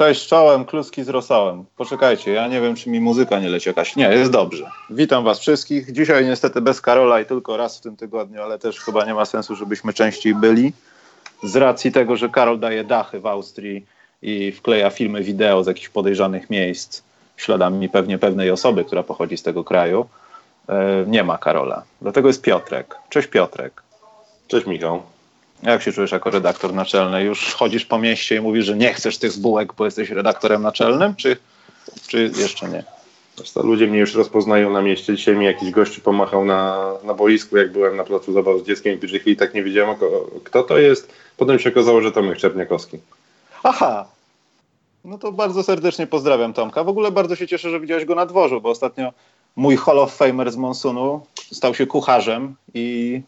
Cześć, czołem, kluski z. Poczekajcie, ja nie wiem, czy mi muzyka nie leci jakaś. Nie, jest dobrze. Witam was wszystkich. Dzisiaj niestety bez Karola i tylko raz w tym tygodniu, ale też chyba nie ma sensu, żebyśmy częściej byli. Z racji tego, że Karol daje dachy w Austrii i wkleja filmy wideo z jakichś podejrzanych miejsc, śladami pewnie pewnej osoby, która pochodzi z tego kraju, e, nie ma Karola. Dlatego jest Piotrek. Cześć Piotrek. Cześć Michał. Jak się czujesz jako redaktor naczelny? Już chodzisz po mieście i mówisz, że nie chcesz tych bułek, bo jesteś redaktorem naczelnym, czy, czy jeszcze nie? To ludzie mnie już rozpoznają na mieście. Dzisiaj mi jakiś gościu pomachał na, na boisku, jak byłem na placu zabaw z dzieckiem i pierwszej chwili tak nie wiedziałem, kto to jest. Potem się okazało, że Tomek Czerniakowski. Aha, no to bardzo serdecznie pozdrawiam Tomka. W ogóle bardzo się cieszę, że widziałeś go na dworzu, bo ostatnio mój Hall of Famer z Monsunu stał się kucharzem i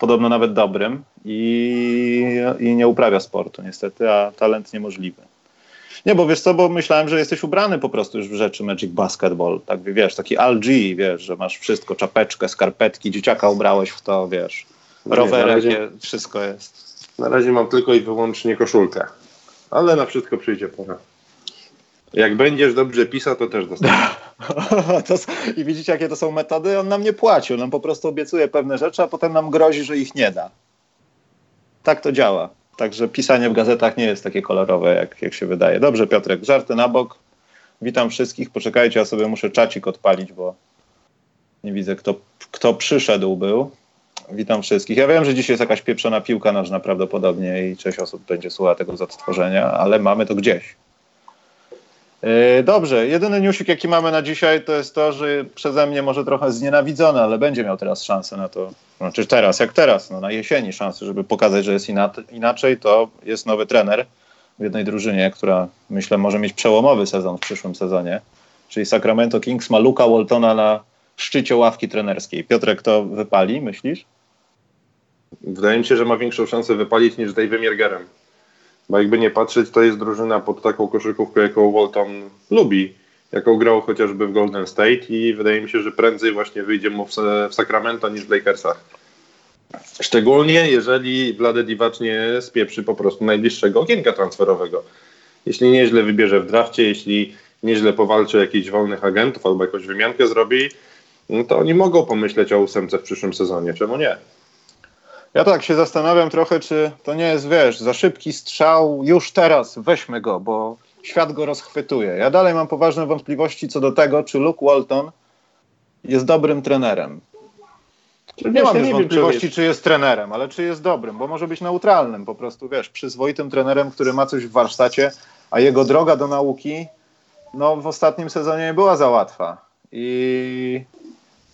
podobno nawet dobrym i, i nie uprawia sportu niestety, a talent niemożliwy. Nie, bo wiesz co, bo myślałem, że jesteś ubrany po prostu już w rzeczy Magic Basketball, tak wiesz, taki LG, wiesz, że masz wszystko, czapeczkę, skarpetki, dzieciaka ubrałeś w to, wiesz, rowerek, wszystko jest. Na razie mam tylko i wyłącznie koszulkę, ale na wszystko przyjdzie pora. Jak będziesz dobrze pisał, to też dostaniesz. I widzicie, jakie to są metody? On nam nie płaci, on nam po prostu obiecuje pewne rzeczy, a potem nam grozi, że ich nie da. Tak to działa. Także pisanie w gazetach nie jest takie kolorowe, jak, jak się wydaje. Dobrze, Piotrek, żarty na bok. Witam wszystkich. Poczekajcie, ja sobie muszę czacik odpalić, bo nie widzę, kto, kto przyszedł był. Witam wszystkich. Ja wiem, że dzisiaj jest jakaś pieprzona piłka nożna prawdopodobnie i część osób będzie słuchała tego z odtworzenia, ale mamy to gdzieś. E, dobrze, jedyny newsik jaki mamy na dzisiaj to jest to, że przeze mnie może trochę znienawidzony, ale będzie miał teraz szansę na to, znaczy teraz, jak teraz, no na jesieni szansę, żeby pokazać, że jest inaczej, to jest nowy trener w jednej drużynie, która myślę może mieć przełomowy sezon w przyszłym sezonie, czyli Sacramento Kings ma Luka Waltona na szczycie ławki trenerskiej. Piotrek to wypali, myślisz? Wydaje mi się, że ma większą szansę wypalić niż Dave Miergerem. Bo jakby nie patrzeć, to jest drużyna pod taką koszykówkę, jaką Walton lubi, jaką grał chociażby w Golden State i wydaje mi się, że prędzej właśnie wyjdzie mu w, Sacramento niż w Lakersach. Szczególnie jeżeli Vlade Divac nie spieprzy po prostu najbliższego okienka transferowego. Jeśli nieźle wybierze w drafcie, jeśli nieźle powalczy jakichś wolnych agentów albo jakąś wymiankę zrobi, no to oni mogą pomyśleć o ósemce w przyszłym sezonie. Czemu nie? Ja tak się zastanawiam trochę, czy to nie jest, wiesz, za szybki strzał już teraz, weźmy go, bo świat go rozchwytuje. Ja dalej mam poważne wątpliwości co do tego, czy Luke Walton jest dobrym trenerem. Nie mam już wątpliwości, czy jest trenerem, ale czy jest dobrym, bo może być neutralnym, po prostu, wiesz, przyzwoitym trenerem, który ma coś w warsztacie, a jego droga do nauki, no w ostatnim sezonie nie była za łatwa. I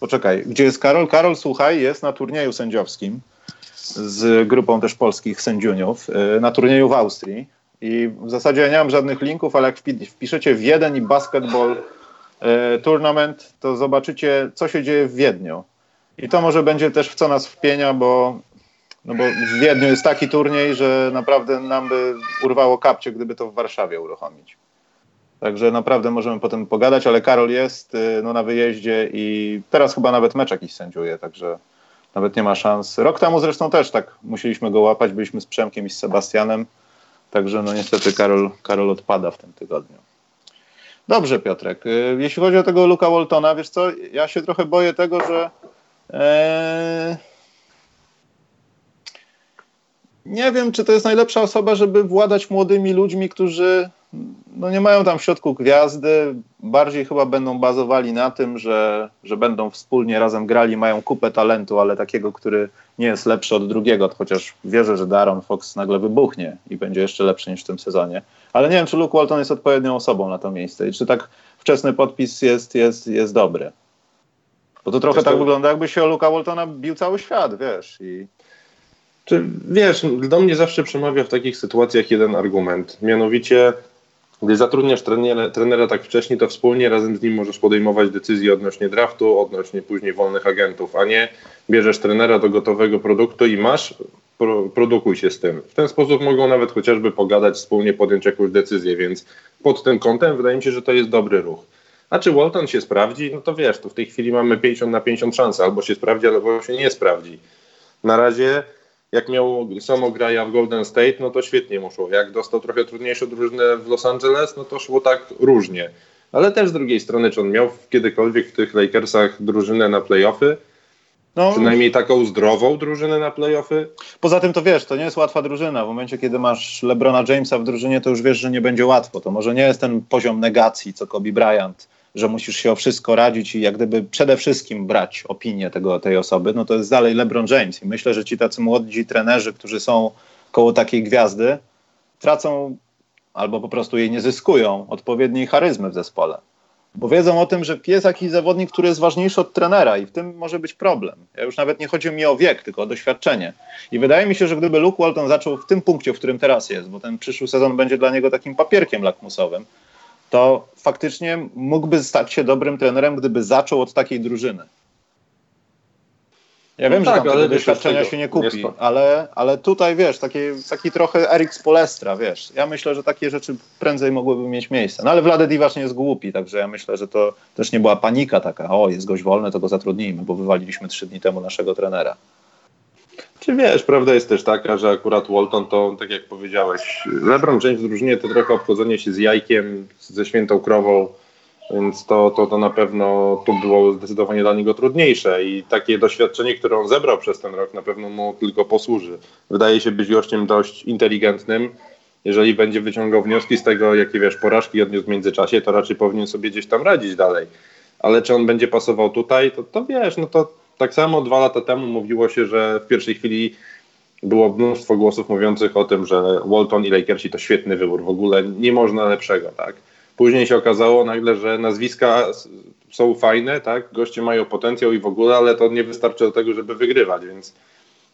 poczekaj, gdzie jest Karol? Karol, słuchaj, jest na turnieju sędziowskim z grupą też polskich sędziuniów y, na turnieju w Austrii. I w zasadzie ja nie mam żadnych linków, ale jak wpiszecie Wiedeń i basketball y, tournament, to zobaczycie, co się dzieje w Wiedniu. I to może będzie też w co nas wpienia, bo, no bo w Wiedniu jest taki turniej, że naprawdę nam by urwało kapcie, gdyby to w Warszawie uruchomić. Także naprawdę możemy potem pogadać, ale Karol jest y, no, na wyjeździe i teraz chyba nawet mecz jakiś sędziuje, także nawet nie ma szans. Rok temu zresztą też tak musieliśmy go łapać, byliśmy z Przemkiem i z Sebastianem, także no niestety Karol, Karol odpada w tym tygodniu. Dobrze, Piotrek. Y, jeśli chodzi o tego Luka Waltona, wiesz co, ja się trochę boję tego, że ee, nie wiem, czy to jest najlepsza osoba, żeby władać młodymi ludźmi, którzy no nie mają tam w środku gwiazdy, bardziej chyba będą bazowali na tym, że, że będą wspólnie razem grali, mają kupę talentu, ale takiego, który nie jest lepszy od drugiego, chociaż wierzę, że Daron Fox nagle wybuchnie i będzie jeszcze lepszy niż w tym sezonie. Ale nie wiem, czy Luke Walton jest odpowiednią osobą na to miejsce i czy tak wczesny podpis jest, jest, jest dobry. Bo to trochę tak wygląda, jakby się o Luka Waltona bił cały świat, wiesz. I... Czy, wiesz, do mnie zawsze przemawia w takich sytuacjach jeden argument, mianowicie gdy zatrudniasz trenera, trenera tak wcześnie, to wspólnie razem z nim możesz podejmować decyzje odnośnie draftu, odnośnie później wolnych agentów, a nie bierzesz trenera do gotowego produktu i masz, pro, produkuj się z tym. W ten sposób mogą nawet chociażby pogadać, wspólnie podjąć jakąś decyzję, więc pod tym kątem wydaje mi się, że to jest dobry ruch. A czy Walton się sprawdzi? No to wiesz, tu w tej chwili mamy 50 na 50 szansę, albo się sprawdzi, albo się nie sprawdzi. Na razie jak miał samo graja w Golden State, no to świetnie mu szło. Jak dostał trochę trudniejszą drużynę w Los Angeles, no to szło tak różnie. Ale też z drugiej strony, czy on miał kiedykolwiek w tych Lakersach drużynę na playoffy? No, Przynajmniej taką zdrową drużynę na playoffy? Poza tym to wiesz, to nie jest łatwa drużyna. W momencie, kiedy masz LeBrona Jamesa w drużynie, to już wiesz, że nie będzie łatwo. To może nie jest ten poziom negacji, co Kobe Bryant, że musisz się o wszystko radzić i jak gdyby przede wszystkim brać opinię tego, tej osoby, no to jest dalej LeBron James. I myślę, że ci tacy młodzi trenerzy, którzy są koło takiej gwiazdy, tracą albo po prostu jej nie zyskują odpowiedniej charyzmy w zespole. Bo wiedzą o tym, że jest jakiś zawodnik, który jest ważniejszy od trenera i w tym może być problem. Ja już nawet nie chodzi mi o wiek, tylko o doświadczenie. I wydaje mi się, że gdyby Luke Walton zaczął w tym punkcie, w którym teraz jest, bo ten przyszły sezon będzie dla niego takim papierkiem lakmusowym, to faktycznie mógłby stać się dobrym trenerem, gdyby zaczął od takiej drużyny. Ja wiem, no tak, że tam doświadczenia się nie kupi, ale, ale tutaj wiesz, taki, taki trochę Erik Spolestra, wiesz. Ja myślę, że takie rzeczy prędzej mogłyby mieć miejsce. No ale Wlade Divac nie jest głupi, także ja myślę, że to też nie była panika taka, o jest gość wolny, to go zatrudnijmy, bo wywaliliśmy trzy dni temu naszego trenera. Czy wiesz, prawda jest też taka, że akurat Walton to, tak jak powiedziałeś, LeBron James w drużynie to trochę obchodzenie się z jajkiem, ze świętą krową, więc to, to, to na pewno tu było zdecydowanie dla niego trudniejsze i takie doświadczenie, które on zebrał przez ten rok na pewno mu tylko posłuży. Wydaje się być gościem dość inteligentnym. Jeżeli będzie wyciągał wnioski z tego, jakie wiesz, porażki odniósł w międzyczasie, to raczej powinien sobie gdzieś tam radzić dalej. Ale czy on będzie pasował tutaj, to, to wiesz, no to tak samo dwa lata temu mówiło się, że w pierwszej chwili było mnóstwo głosów mówiących o tym, że Walton i Lakersi to świetny wybór, w ogóle nie można lepszego, tak? Później się okazało nagle, że nazwiska są fajne, tak? Goście mają potencjał i w ogóle, ale to nie wystarczy do tego, żeby wygrywać, więc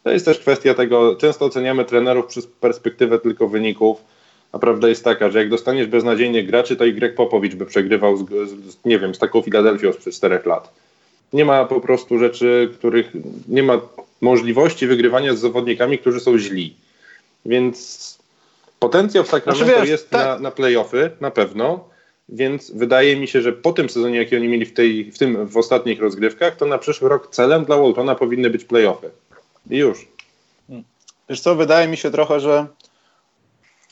to jest też kwestia tego, często oceniamy trenerów przez perspektywę tylko wyników, a prawda jest taka, że jak dostaniesz beznadziejnie graczy, to i Greg Popowicz by przegrywał, z, z, nie wiem, z taką Filadelfią sprzed czterech lat. Nie ma po prostu rzeczy, których nie ma możliwości wygrywania z zawodnikami, którzy są źli. Więc potencjał w Sacramento znaczy, wiesz, jest tak. na, na playoffy, na pewno, więc wydaje mi się, że po tym sezonie, jaki oni mieli w, tej, w tym w ostatnich rozgrywkach, to na przyszły rok celem dla Waltona powinny być playoffy. I już. Wiesz co, wydaje mi się trochę, że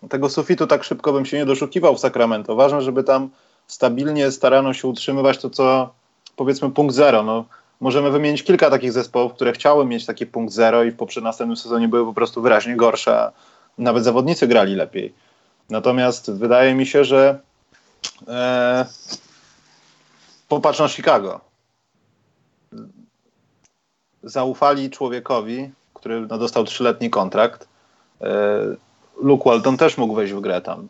tego sufitu tak szybko bym się nie doszukiwał w Sacramento. Ważne, żeby tam stabilnie starano się utrzymywać to, co powiedzmy punkt zero. No, możemy wymienić kilka takich zespołów, które chciały mieć taki punkt zero i w poprzednim następnym sezonie były po prostu wyraźnie gorsze, nawet zawodnicy grali lepiej. Natomiast wydaje mi się, że e, popatrz na Chicago. Zaufali człowiekowi, który no, dostał trzyletni kontrakt. E, Luke Walton też mógł wejść w grę tam.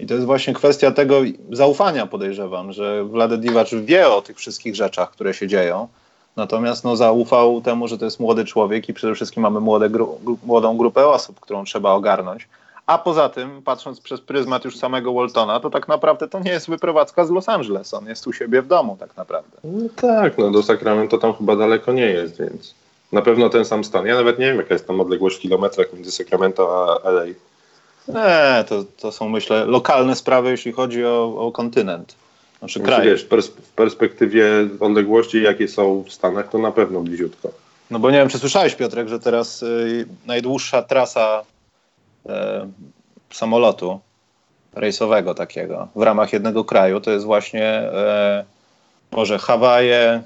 I to jest właśnie kwestia tego zaufania, podejrzewam, że Wlade Divac wie o tych wszystkich rzeczach, które się dzieją. Natomiast no, zaufał temu, że to jest młody człowiek i przede wszystkim mamy młode gru młodą grupę osób, którą trzeba ogarnąć. A poza tym, patrząc przez pryzmat już samego Waltona, to tak naprawdę to nie jest wyprowadzka z Los Angeles. On jest u siebie w domu tak naprawdę. No tak, no do Sacramento tam chyba daleko nie jest, więc na pewno ten sam stan. Ja nawet nie wiem, jaka jest tam odległość w kilometrach między Sacramento a LA. Nie, to, to są myślę lokalne sprawy, jeśli chodzi o, o kontynent. Znaczy, znaczy kraj. Wiesz, w perspektywie odległości, jakie są w Stanach, to na pewno bliziutko. No bo nie wiem, czy słyszałeś, Piotrek, że teraz y, najdłuższa trasa y, samolotu rejsowego takiego w ramach jednego kraju to jest właśnie y, może Hawaje,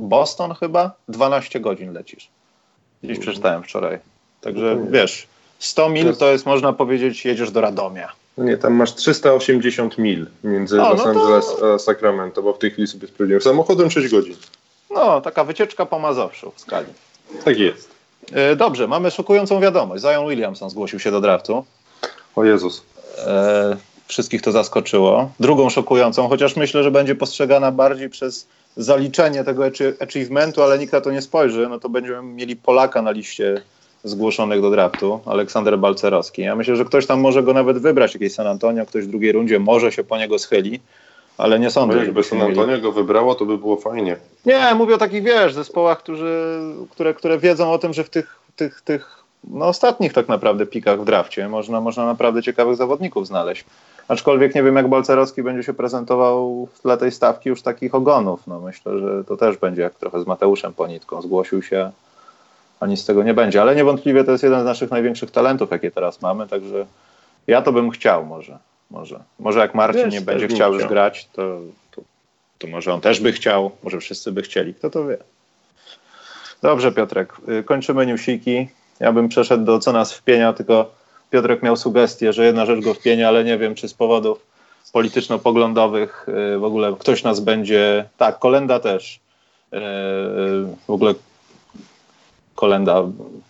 Boston chyba? 12 godzin lecisz. Gdzieś przeczytałem wczoraj. Także wiesz, 100 mil to jest, można powiedzieć, jedziesz do Radomia. No nie, tam masz 380 mil między o, Los no Angeles to... a Sacramento, bo w tej chwili sobie sprawdziłem. Samochodem 6 godzin. No, taka wycieczka po Mazowszu w skali. Tak jest. E, dobrze, mamy szokującą wiadomość. Zion Williamson zgłosił się do draftu. O Jezus. E, wszystkich to zaskoczyło. Drugą szokującą, chociaż myślę, że będzie postrzegana bardziej przez zaliczenie tego achievementu, ale nikt na to nie spojrzy, no to będziemy mieli Polaka na liście zgłoszonych do draftu, Aleksander Balcerowski. Ja myślę, że ktoś tam może go nawet wybrać, jakiś San Antonio, ktoś w drugiej rundzie może się po niego schyli, ale nie sądzę. Jakby San Antonio mieli... go wybrało, to by było fajnie. Nie, mówię o takich, wiesz, zespołach, którzy, które, które wiedzą o tym, że w tych, tych, tych no, ostatnich tak naprawdę pikach w drafcie można, można naprawdę ciekawych zawodników znaleźć. Aczkolwiek nie wiem, jak Balcerowski będzie się prezentował tle tej stawki już takich ogonów. No, myślę, że to też będzie jak trochę z Mateuszem Ponitką. Zgłosił się a nic z tego nie będzie. Ale niewątpliwie to jest jeden z naszych największych talentów, jakie teraz mamy, także ja to bym chciał może. Może, może jak Marcin nie będzie chciał już grać, to, to, to może on też by chciał, może wszyscy by chcieli, kto to wie. Dobrze, Piotrek, y, kończymy newsiki. Ja bym przeszedł do co nas wpienia, tylko Piotrek miał sugestię, że jedna rzecz go wpienia, ale nie wiem, czy z powodów polityczno-poglądowych y, w ogóle ktoś nas będzie. Tak, kolenda też. Y, w ogóle kolenda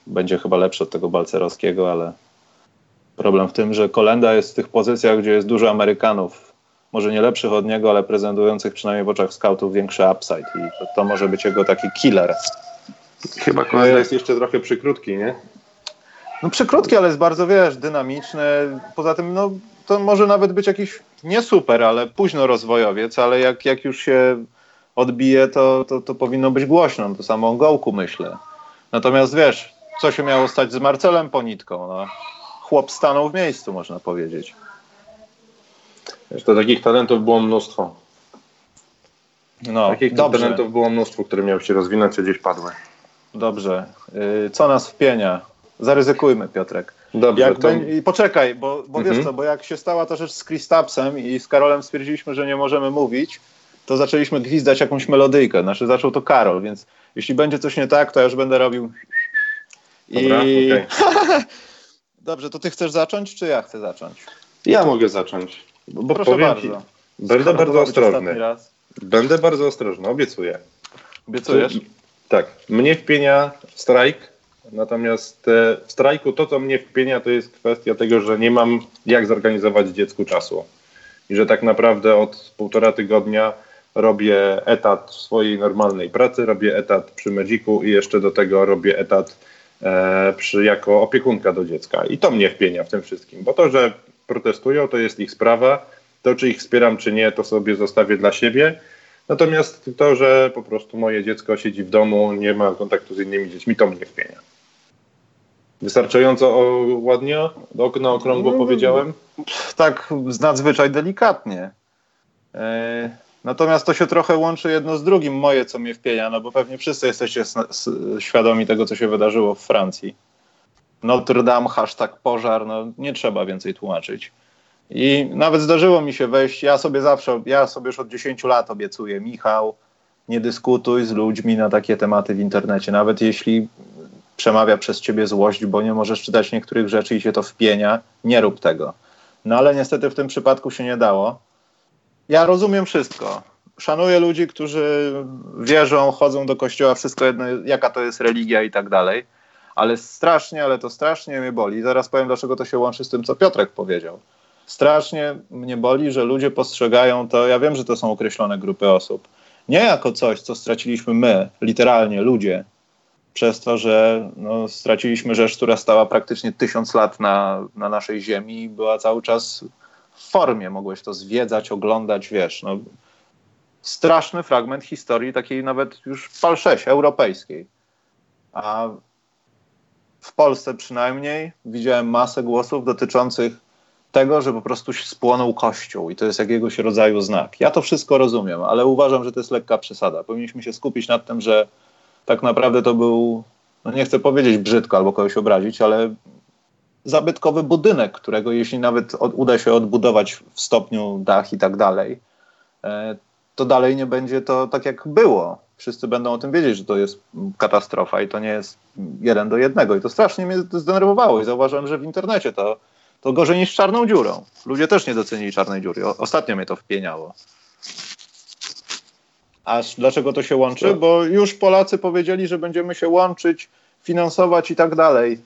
będzie chyba lepsza od tego balcerowskiego, ale problem w tym, że kolenda jest w tych pozycjach, gdzie jest dużo Amerykanów. Może nie lepszych od niego, ale prezentujących przynajmniej w oczach scoutów większy upside i to, to może być jego taki killer. Chyba kolenda jest jeszcze trochę przykrótki, nie? No przykrótki, ale jest bardzo, wiesz, dynamiczny. Poza tym, no, to może nawet być jakiś nie super, ale późno rozwojowiec, ale jak, jak już się odbije, to, to, to powinno być głośno. To samo o Gołku myślę. Natomiast wiesz, co się miało stać z Marcelem Ponitką? No, chłop stanął w miejscu, można powiedzieć. Wiesz, to takich talentów było mnóstwo. No, takich dobrze. talentów było mnóstwo, które miały się rozwinąć, a gdzieś padły. Dobrze. Yy, co nas wpienia? Zaryzykujmy, Piotrek. Dobrze. Jak to... I poczekaj, bo, bo mhm. wiesz co, bo jak się stała ta rzecz z Kristapsem i z Karolem stwierdziliśmy, że nie możemy mówić, to zaczęliśmy gwizdać jakąś melodyjkę. Znaczy zaczął to Karol, więc jeśli będzie coś nie tak, to ja już będę robił. Dobra, I... Okay. Dobrze, to ty chcesz zacząć, czy ja chcę zacząć? Ja mogę zacząć. Bo Proszę bardzo. Ci, będę bardzo ostrożny. Będę bardzo ostrożny, obiecuję. Obiecujesz? Tak. Mnie wpienia strajk, natomiast e, w strajku to, co mnie wpienia, to jest kwestia tego, że nie mam jak zorganizować dziecku czasu. I że tak naprawdę od półtora tygodnia robię etat w swojej normalnej pracy, robię etat przy Magicu i jeszcze do tego robię etat e, przy, jako opiekunka do dziecka. I to mnie wpienia w tym wszystkim, bo to, że protestują, to jest ich sprawa. To, czy ich wspieram, czy nie, to sobie zostawię dla siebie. Natomiast to, że po prostu moje dziecko siedzi w domu, nie ma kontaktu z innymi dziećmi, to mnie wpienia. Wystarczająco o, ładnie, okno okrągło no, powiedziałem? Tak, nadzwyczaj delikatnie. E, natomiast to się trochę łączy jedno z drugim, moje, co mnie wpienia, no bo pewnie wszyscy jesteście świadomi tego, co się wydarzyło w Francji. Notre Dame, hashtag pożar, no nie trzeba więcej tłumaczyć. I nawet zdarzyło mi się wejść, ja sobie zawsze, ja sobie już od 10 lat obiecuję, Michał, nie dyskutuj z ludźmi na takie tematy w internecie, nawet jeśli przemawia przez ciebie złość, bo nie możesz czytać niektórych rzeczy i się to wpienia, nie rób tego. No ale niestety w tym przypadku się nie dało. Ja rozumiem wszystko. Szanuję ludzi, którzy wierzą, chodzą do kościoła, wszystko jedno, jaka to jest religia i tak dalej. Ale strasznie, ale to strasznie mnie boli. Zaraz powiem, dlaczego to się łączy z tym, co Piotrek powiedział strasznie mnie boli, że ludzie postrzegają to, ja wiem, że to są określone grupy osób, nie jako coś, co straciliśmy my, literalnie ludzie, przez to, że no, straciliśmy rzecz, która stała praktycznie tysiąc lat na, na naszej ziemi i była cały czas w formie, mogłeś to zwiedzać, oglądać, wiesz, no, straszny fragment historii takiej nawet już PAL 6, europejskiej. A w Polsce przynajmniej widziałem masę głosów dotyczących tego, że po prostu spłonął kościół i to jest jakiegoś rodzaju znak. Ja to wszystko rozumiem, ale uważam, że to jest lekka przesada. Powinniśmy się skupić nad tym, że tak naprawdę to był, no nie chcę powiedzieć brzydko albo kogoś obrazić, ale zabytkowy budynek, którego jeśli nawet od, uda się odbudować w stopniu dach i tak dalej, e, to dalej nie będzie to tak jak było. Wszyscy będą o tym wiedzieć, że to jest katastrofa i to nie jest jeden do jednego. I to strasznie mnie zdenerwowało i zauważyłem, że w internecie to to gorzej niż czarną dziurą. Ludzie też nie docenili czarnej dziury. O, ostatnio mnie to wpieniało. Aż dlaczego to się łączy? Bo już Polacy powiedzieli, że będziemy się łączyć, finansować i tak dalej.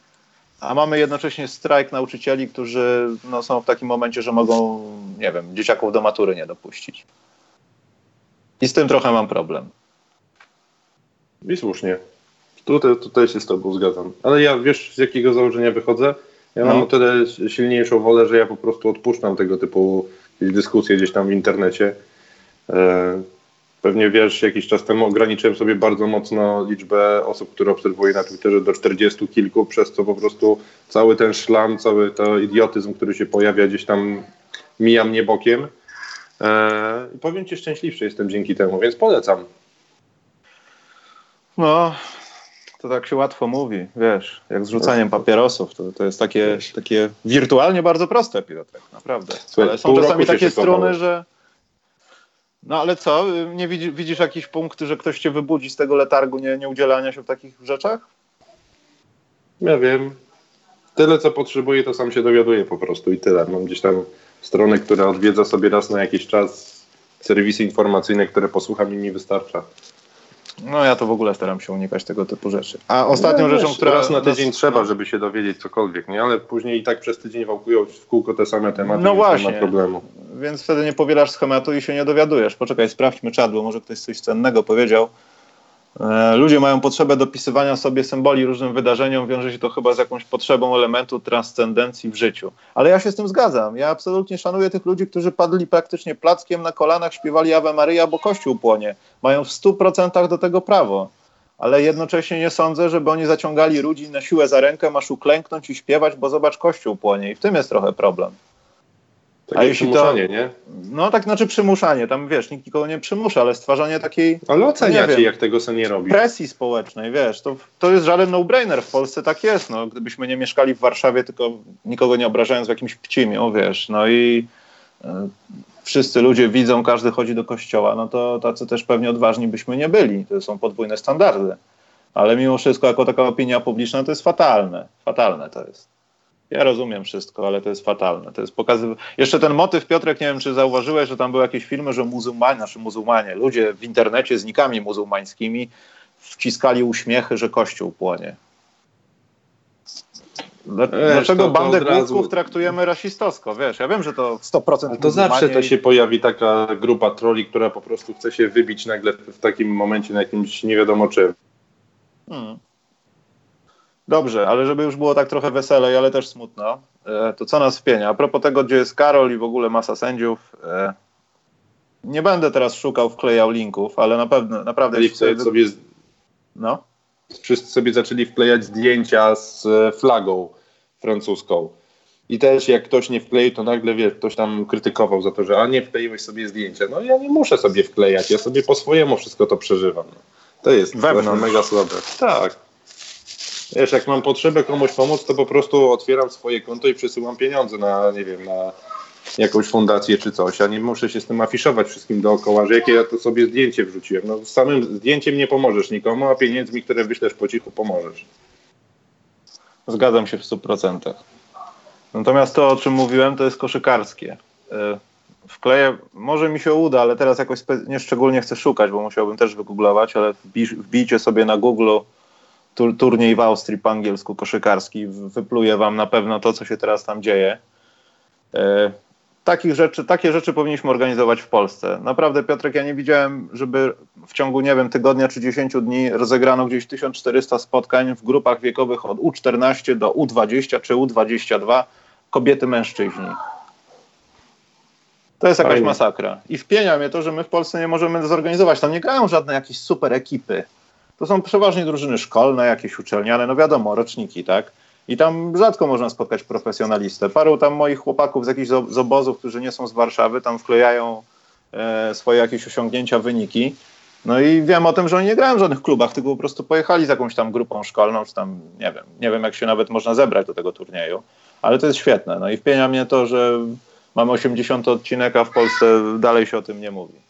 A mamy jednocześnie strajk nauczycieli, którzy no, są w takim momencie, że mogą, nie wiem, dzieciaków do matury nie dopuścić. I z tym trochę mam problem. I słusznie. Tutaj, tutaj się z Tobą zgadzam. Ale ja wiesz, z jakiego założenia wychodzę? Ja mam no. o tyle silniejszą wolę, że ja po prostu odpuszczam tego typu dyskusje gdzieś tam w internecie. E, pewnie wiesz, jakiś czas temu ograniczyłem sobie bardzo mocno liczbę osób, które obserwuję na Twitterze do 40 kilku, przez co po prostu cały ten szlam, cały to idiotyzm, który się pojawia gdzieś tam mija mnie bokiem. E, powiem Ci, szczęśliwszy jestem dzięki temu, więc polecam. No, to tak się łatwo mówi, wiesz, jak z rzucaniem papierosów. To, to jest takie, takie wirtualnie bardzo proste, Piotrek, naprawdę. Słuchaj, Ale są czasami takie struny, że... No ale co, nie widzisz, widzisz jakiś punkt, że ktoś cię wybudzi z tego letargu nie, nie udzielania się w takich rzeczach? Ja wiem. Tyle, co potrzebuję, to sam się dowiaduję po prostu i tyle. Mam gdzieś tam stronę, która odwiedza sobie raz na jakiś czas serwisy informacyjne, które posłucham i mi wystarcza. No ja to w ogóle staram się unikać tego typu rzeczy. A ostatnią No, rzeczą, wiesz, która... Raz na tydzień nas- trzeba, żeby się dowiedzieć cokolwiek, nie? Ale później i tak przez tydzień wałkują w kółko te same tematy, No więc nie właśnie. ma problemu. Więc wtedy nie powielasz schematu i się nie dowiadujesz. Poczekaj, sprawdźmy czat, bo może ktoś coś cennego powiedział. E, Ludzie mają potrzebę dopisywania sobie symboli różnym wydarzeniom, wiąże się to chyba z jakąś potrzebą elementu transcendencji w życiu. Ale ja się z tym zgadzam. Ja absolutnie szanuję tych ludzi, którzy padli praktycznie plackiem na kolanach, śpiewali Ave Maria, bo Kościół płonie. Mają w 100% do tego prawo. Ale jednocześnie nie sądzę, żeby oni zaciągali ludzi na siłę za rękę, masz uklęknąć i śpiewać, bo zobacz, Kościół płonie. I w tym jest trochę problem. Takie A jeśli to- przymuszanie, nie? No tak znaczy przymuszanie, tam wiesz, nikt nikogo nie przymusza, ale stwarzanie takiej Ale Nie oceniacie, wiem. jak tego se nie robi. presji społecznej, wiesz, to, to jest żaden no-brainer, w Polsce tak jest, no, gdybyśmy nie mieszkali w Warszawie, tylko nikogo nie obrażając w jakimś Pcimiu, wiesz, no i e, wszyscy ludzie widzą, każdy chodzi do kościoła, no to tacy też pewnie odważni byśmy nie byli, to są podwójne standardy, ale mimo wszystko jako taka opinia publiczna to jest fatalne, fatalne to jest. Ja rozumiem wszystko, ale to jest fatalne. To jest pokazy... Jeszcze ten motyw, Piotrek, nie wiem, czy zauważyłeś, że tam były jakieś filmy, że muzułmanie, znaczy muzułmanie, ludzie w internecie z nikami muzułmańskimi wciskali uśmiechy, że kościół płonie. Dlaczego to- to bandę razu- traktujemy rasistowsko? Wiesz, ja wiem, że to 100% To zawsze to i- się pojawi taka grupa troli, która po prostu chce się wybić nagle w takim momencie na jakimś nie wiadomo czym. Hmm. Dobrze, ale żeby już było tak trochę weselej, ale też smutno, e, to co nas wpienia? A propos tego, gdzie jest Karol i w ogóle masa sędziów, e, nie będę teraz szukał, wklejał linków, ale na pewno, naprawdę... Jeśli sobie- No, wszyscy sobie zaczęli wklejać zdjęcia z e, flagą francuską. I też jak ktoś nie wkleił, to nagle wiesz, ktoś tam krytykował za to, że a nie wkleiłeś sobie zdjęcia. No ja nie muszę sobie wklejać, ja sobie po swojemu wszystko to przeżywam. No. To jest Wewnątrz. mega słabe. Tak. Wiesz, jak mam potrzebę komuś pomóc, to po prostu otwieram swoje konto i przesyłam pieniądze na, nie wiem, na jakąś fundację czy coś, a nie muszę się z tym afiszować wszystkim dookoła, że jakie ja to sobie zdjęcie wrzuciłem. No samym zdjęciem nie pomożesz nikomu, a pieniędzmi, które wyślesz po cichu, pomożesz. zgadzam się w 100%. Natomiast to, o czym mówiłem, to jest koszykarskie. E, Wkleję, może mi się uda, ale teraz jakoś nie szczególnie chcę szukać, bo musiałbym też wygooglować, ale wbij, wbijcie sobie na Google tur, turniej w Austrii po angielsku koszykarski, wypluje wam na pewno to, co się teraz tam dzieje. E, takich rzeczy, takie rzeczy powinniśmy organizować w Polsce. Naprawdę, Piotrek, ja nie widziałem, żeby w ciągu, nie wiem, tygodnia czy 10 dni rozegrano gdzieś 1400 spotkań w grupach wiekowych od U14 do U20 czy U22 kobiety, mężczyźni. To jest jakaś masakra. I wpienia mnie to, że my w Polsce nie możemy zorganizować. Tam nie grają żadne jakieś super ekipy. To są przeważnie drużyny szkolne, jakieś uczelniane, no wiadomo, roczniki, tak? I tam rzadko można spotkać profesjonalistę. Paru tam moich chłopaków z jakichś z obozów, którzy nie są z Warszawy, tam wklejają e, swoje jakieś osiągnięcia, wyniki. No i wiem o tym, że oni nie grają w żadnych klubach, tylko po prostu pojechali z jakąś tam grupą szkolną, czy tam, nie wiem, nie wiem jak się nawet można zebrać do tego turnieju, ale to jest świetne. No i wpienia mnie to, że mamy 80 odcinek, a w Polsce dalej się o tym nie mówi.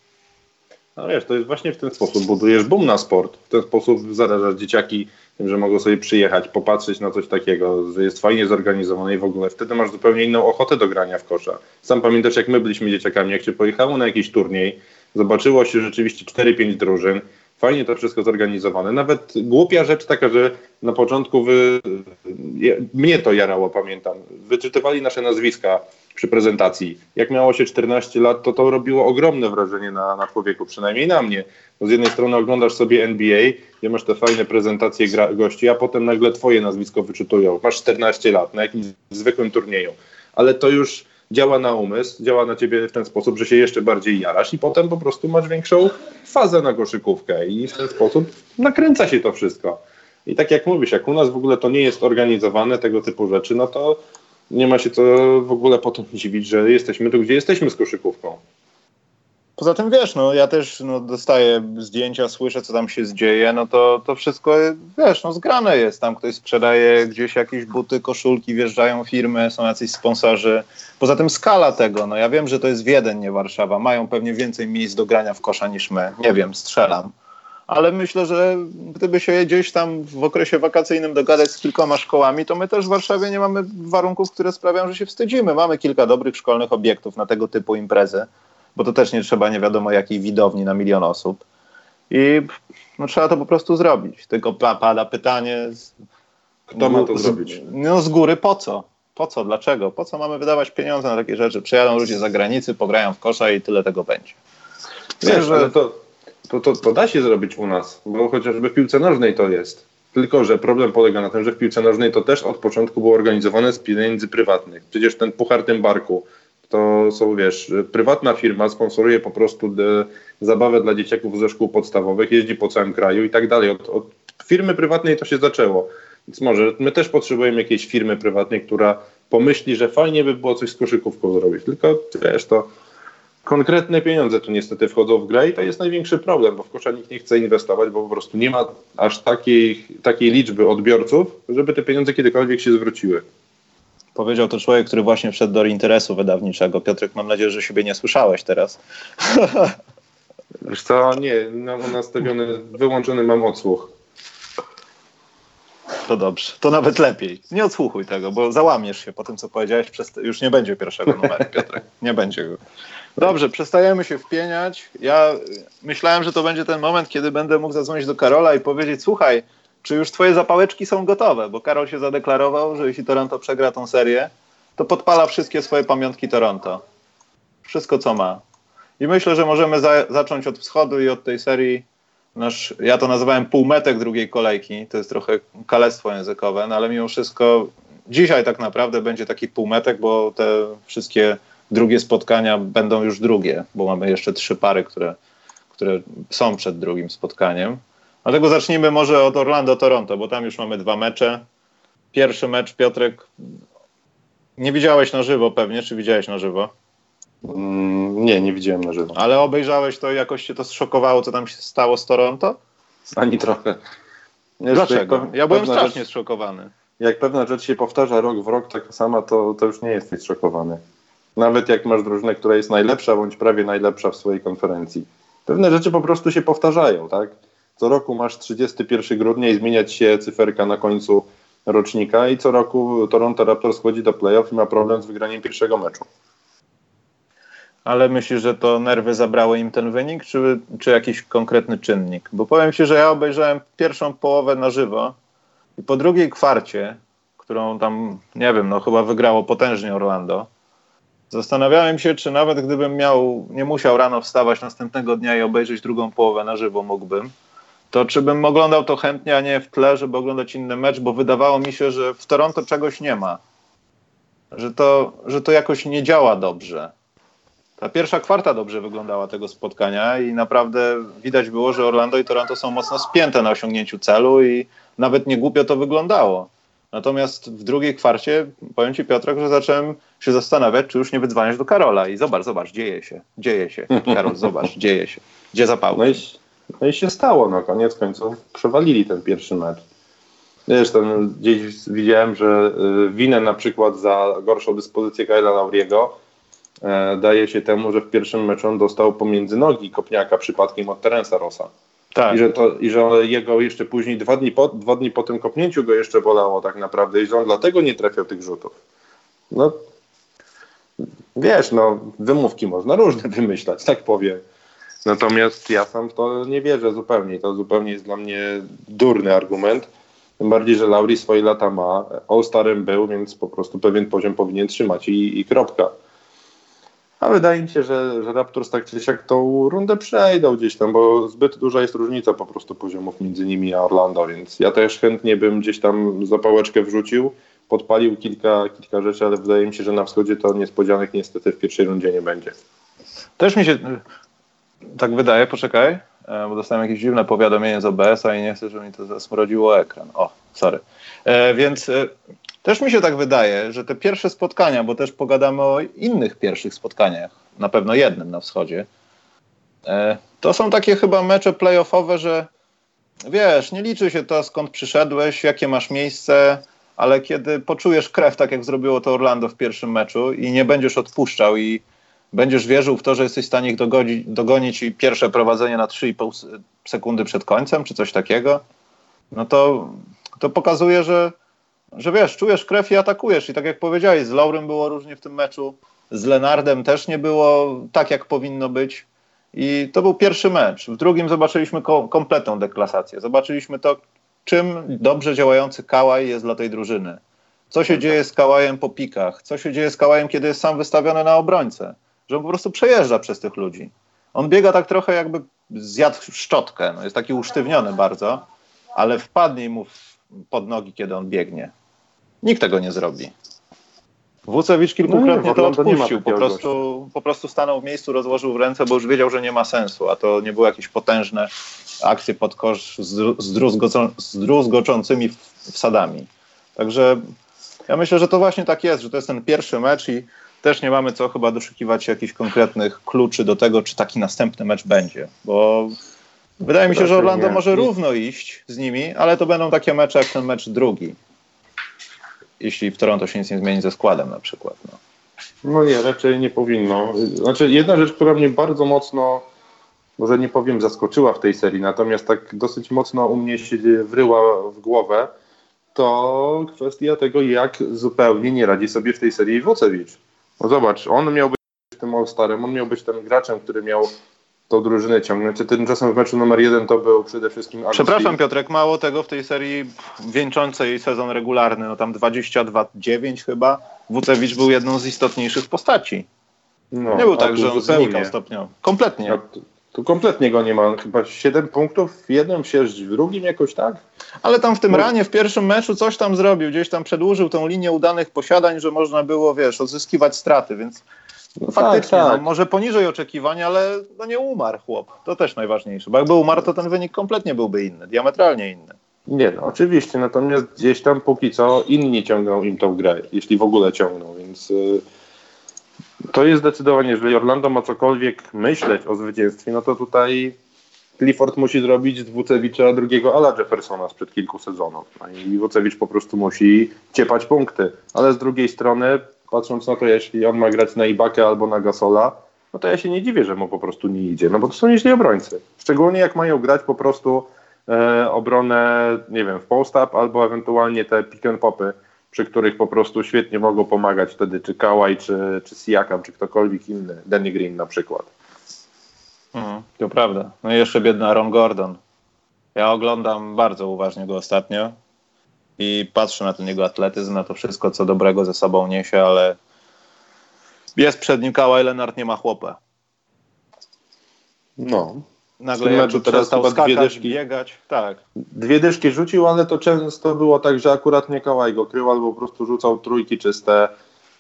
No wiesz, to jest właśnie w ten sposób budujesz boom na sport. W ten sposób zarażasz dzieciaki tym, że mogą sobie przyjechać, popatrzeć na coś takiego, że jest fajnie zorganizowane i w ogóle wtedy masz zupełnie inną ochotę do grania w kosza. Sam pamiętasz, jak my byliśmy dzieciakami, jak się pojechało na jakiś turniej, zobaczyło się rzeczywiście 4-5 drużyn, fajnie to wszystko zorganizowane. Nawet głupia rzecz taka, że na początku wy, mnie to jarało, pamiętam. Wyczytywali nasze nazwiska przy prezentacji. Jak miało się 14 lat, to to robiło ogromne wrażenie na, na człowieku, przynajmniej na mnie. Bo z jednej strony oglądasz sobie NBA, gdzie masz te fajne prezentacje gra, gości, a potem nagle twoje nazwisko wyczytują. Masz 14 lat na jakimś zwykłym turnieju. Ale to już działa na umysł, działa na ciebie w ten sposób, że się jeszcze bardziej jarasz i potem po prostu masz większą fazę na koszykówkę i w ten sposób nakręca się to wszystko. I tak jak mówisz, jak u nas w ogóle to nie jest organizowane, tego typu rzeczy, no to nie ma się co w ogóle potem dziwić, że jesteśmy tu, gdzie jesteśmy z koszykówką. Poza tym wiesz, no ja też no, dostaję zdjęcia, słyszę co tam się dzieje, no to, to wszystko wiesz, no zgrane jest. Tam ktoś sprzedaje gdzieś jakieś buty, koszulki, wjeżdżają firmy, są jacyś sponsorzy. Poza tym skala tego, no ja wiem, że to jest Wiedeń, nie Warszawa. Mają pewnie więcej miejsc do grania w kosza niż my. Nie wiem, strzelam. Ale myślę, że gdyby się gdzieś tam w okresie wakacyjnym dogadać z kilkoma szkołami, to my też w Warszawie nie mamy warunków, które sprawiają, że się wstydzimy. Mamy kilka dobrych szkolnych obiektów na tego typu imprezy bo to też nie trzeba nie wiadomo jakiej widowni na milion osób. I no, trzeba to po prostu zrobić. Tylko pada pytanie. Z, Kto ma to z, zrobić? No z góry po co? Po co? Dlaczego? Po co mamy wydawać pieniądze na takie rzeczy? Przyjadą ludzie z zagranicy, pograją w kosza i tyle tego będzie. Wiesz, że to, to, to, to da się zrobić u nas, bo chociażby w piłce nożnej to jest. Tylko, że problem polega na tym, że w piłce nożnej to też od początku było organizowane z pieniędzy prywatnych. Przecież ten Puchar tym Barku to są, wiesz, prywatna firma sponsoruje po prostu de, zabawę dla dzieciaków ze szkół podstawowych, jeździ po całym kraju i tak dalej. Od, od firmy prywatnej to się zaczęło. Więc może my też potrzebujemy jakiejś firmy prywatnej, która pomyśli, że fajnie by było coś z koszykówką zrobić. Tylko wiesz, to konkretne pieniądze tu niestety wchodzą w grę i to jest największy problem, bo w kosza nikt nie chce inwestować, bo po prostu nie ma aż takiej, takiej liczby odbiorców, żeby te pieniądze kiedykolwiek się zwróciły. Powiedział to człowiek, który właśnie wszedł do interesu wydawniczego. Piotrek, mam nadzieję, że siebie nie słyszałeś teraz. Wiesz co, nie, mam nastawiony, wyłączony mam odsłuch. To dobrze, to nawet lepiej. Nie odsłuchuj tego, bo załamiesz się po tym, co powiedziałeś. Już nie będzie pierwszego numeru, Piotrek. Nie będzie go. Dobrze, przestajemy się wpieniać. Ja myślałem, że to będzie ten moment, kiedy będę mógł zadzwonić do Karola i powiedzieć, słuchaj, czy już twoje zapałeczki są gotowe? Bo Karol się zadeklarował, że jeśli Toronto przegra tą serię, to podpala wszystkie swoje pamiątki Toronto. Wszystko, co ma. I myślę, że możemy za zacząć od wschodu i od tej serii. Nasz, ja to nazywałem półmetek drugiej kolejki. To jest trochę kalestwo językowe, no ale mimo wszystko dzisiaj tak naprawdę będzie taki półmetek, bo te wszystkie drugie spotkania będą już drugie, bo mamy jeszcze trzy pary, które, które są przed drugim spotkaniem. Dlatego zacznijmy może od Orlando-Toronto, bo tam już mamy dwa mecze. Pierwszy mecz, Piotrek, nie widziałeś na żywo pewnie, czy widziałeś na żywo? Mm, nie, nie widziałem na żywo. Ale obejrzałeś to i jakoś cię to zszokowało, co tam się stało z Toronto? Ani trochę. Dlaczego? Ja byłem strasznie rzecz, zszokowany. Jak pewna rzecz się powtarza rok w rok taka sama, to, to już nie jesteś zszokowany. Nawet jak masz drużynę, która jest najlepsza bądź prawie najlepsza w swojej konferencji. Pewne rzeczy po prostu się powtarzają, tak? Co roku masz 31 grudnia i zmieniać się cyferka na końcu rocznika i co roku Toronto Raptors wchodzi do playoff i ma problem z wygraniem pierwszego meczu. Ale myślisz, że to nerwy zabrały im ten wynik, czy, czy jakiś konkretny czynnik? Bo powiem Ci, że ja obejrzałem pierwszą połowę na żywo i po drugiej kwarcie, którą tam, nie wiem, no chyba wygrało potężnie Orlando, zastanawiałem się, czy nawet gdybym miał, nie musiał rano wstawać następnego dnia i obejrzeć drugą połowę na żywo mógłbym, to czy bym oglądał to chętnie, a nie w tle, żeby oglądać inny mecz, bo wydawało mi się, że w Toronto czegoś nie ma. Że to, że to jakoś nie działa dobrze. Ta pierwsza kwarta dobrze wyglądała tego spotkania i naprawdę widać było, że Orlando i Toronto są mocno spięte na osiągnięciu celu i nawet nie głupio to wyglądało. Natomiast w drugiej kwarcie, powiem Ci Piotrek, że zacząłem się zastanawiać, czy już nie wydzwaniać do Karola i zobacz, zobacz, dzieje się, dzieje się. Karol, zobacz, dzieje się. Gdzie zapał? No i no i się stało, no koniec końców przewalili ten pierwszy mecz. Wiesz, ten, gdzieś widziałem, że y, winę na przykład za gorszą dyspozycję Kyla Lauriego e, daje się temu, że w pierwszym meczu on dostał pomiędzy nogi kopniaka przypadkiem od Terensa Rossa. Tak. I, że to, I że jego jeszcze później, dwa dni, po, dwa dni po tym kopnięciu go jeszcze bolało tak naprawdę i że on dlatego nie trafiał tych rzutów. No, wiesz, no, wymówki można różne wymyślać, tak powiem. Natomiast ja sam w to nie wierzę zupełnie. To zupełnie jest dla mnie durny argument. Tym bardziej, że Lauri swoje lata ma, All-Starem był, więc po prostu pewien poziom powinien trzymać i, i kropka. A wydaje mi się, że, że Raptors tak czy siak tą rundę przejdą gdzieś tam, bo zbyt duża jest różnica po prostu poziomów między nimi a Orlando, więc ja też chętnie bym gdzieś tam zapałeczkę wrzucił, podpalił kilka, kilka rzeczy, ale wydaje mi się, że na wschodzie to niespodzianek niestety w pierwszej rundzie nie będzie. Też mi się tak wydaje, poczekaj, e, bo dostałem jakieś dziwne powiadomienie z OBS-a i nie chcę, żeby mi to zasmrodziło ekran. O, sorry. E, więc e, też mi się tak wydaje, że te pierwsze spotkania, bo też pogadamy o innych pierwszych spotkaniach, na pewno jednym na wschodzie, E, to są takie chyba mecze playoffowe, że wiesz, nie liczy się to skąd przyszedłeś, jakie masz miejsce, ale kiedy poczujesz krew, tak jak zrobiło to Orlando w pierwszym meczu i nie będziesz odpuszczał i będziesz wierzył w to, że jesteś w stanie ich dogonić, dogonić i pierwsze prowadzenie na 3,5 sekundy przed końcem, czy coś takiego, no to, to pokazuje, że, że wiesz, czujesz krew i atakujesz. I tak jak powiedziałeś, z Laurem było różnie w tym meczu, z Lenardem też nie było tak, jak powinno być. I to był pierwszy mecz. W drugim zobaczyliśmy ko kompletną deklasację. Zobaczyliśmy to, czym dobrze działający Kałaj jest dla tej drużyny. Co się dzieje z Kałajem po pikach? Co się dzieje z Kałajem, kiedy jest sam wystawiony na obrońcę? Że on po prostu przejeżdża przez tych ludzi. On biega tak trochę jakby zjadł szczotkę. No jest taki usztywniony bardzo, ale wpadnie mu pod nogi, kiedy on biegnie. Nikt tego nie zrobi. Wucewicz kilkukrotnie no to odpuścił. Po prostu, po prostu stanął w miejscu, rozłożył ręce, bo już wiedział, że nie ma sensu, a to nie były jakieś potężne akcje pod kosz z druzgoczącymi wsadami. Także ja myślę, że to właśnie tak jest, że to jest ten pierwszy mecz i też nie mamy co chyba doszukiwać się jakichś konkretnych kluczy do tego, czy taki następny mecz będzie, bo wydaje mi się, że Orlando może równo iść z nimi, ale to będą takie mecze jak ten mecz drugi jeśli w Toronto się nic nie zmieni ze składem na przykład. No. no nie, raczej nie powinno. Znaczy jedna rzecz, która mnie bardzo mocno, może nie powiem zaskoczyła w tej serii, natomiast tak dosyć mocno u mnie się wryła w głowę, to kwestia tego, jak zupełnie nie radzi sobie w tej serii Wocewicz. No zobacz, on miał być tym All-Starem, on miał być tym graczem, który miał tą drużynę ciągnąć. Tymczasem w meczu numer jeden to był przede wszystkim Agustin. Przepraszam Piotrek, mało tego w tej serii wieńczącej sezon regularny, no tam 22-9 chyba, Wucewicz był jedną z istotniejszych postaci. No, nie był tak, że on znikał stopniowo. Kompletnie. No, tu, tu, kompletnie go nie ma. Chyba 7 punktów w jednym, 6 w drugim jakoś tak. Ale tam w tym no. ranie, w pierwszym meczu coś tam zrobił. Gdzieś tam przedłużył tą linię udanych posiadań, że można było, wiesz, odzyskiwać straty, więc no faktycznie, tak, tak. No, może poniżej oczekiwań, ale no nie umarł chłop. To też najważniejsze. Bo jakby umarł, to ten wynik kompletnie byłby inny, diametralnie inny. Nie, no oczywiście, natomiast gdzieś tam póki co inni ciągną im tą grę, jeśli w ogóle ciągną, więc y, to jest zdecydowanie, jeżeli Orlando ma cokolwiek myśleć o zwycięstwie, no to tutaj Clifford musi zrobić z Wucewicza drugiego ala Jeffersona sprzed kilku sezonów. No I Wucewicz po prostu musi ciepać punkty, ale z drugiej strony patrząc na to, jeśli on ma grać na Ibakę albo na Gasola, no to ja się nie dziwię, że mu po prostu nie idzie, no bo to są nieźli obrońcy. Szczególnie jak mają grać po prostu e, obronę, nie wiem, w post-up albo ewentualnie te pick and popy, przy których po prostu świetnie mogą pomagać wtedy czy Kałaj, czy, czy Siakam, czy ktokolwiek inny, Danny Green na przykład. Mhm, to prawda. No i jeszcze biedny Aaron Gordon. Ja oglądam bardzo uważnie go ostatnio i patrzę na ten jego atletyzm, na to wszystko, co dobrego ze sobą niesie, ale jest przed nim Kawhi Leonard, nie ma chłopa. No. Nagle meczu teraz chyba skakać, dwie dyszki, biegać, tak. Dwie dyszki rzucił, ale to często było tak, że akurat nie Kałaj go krył, albo po prostu rzucał trójki czyste,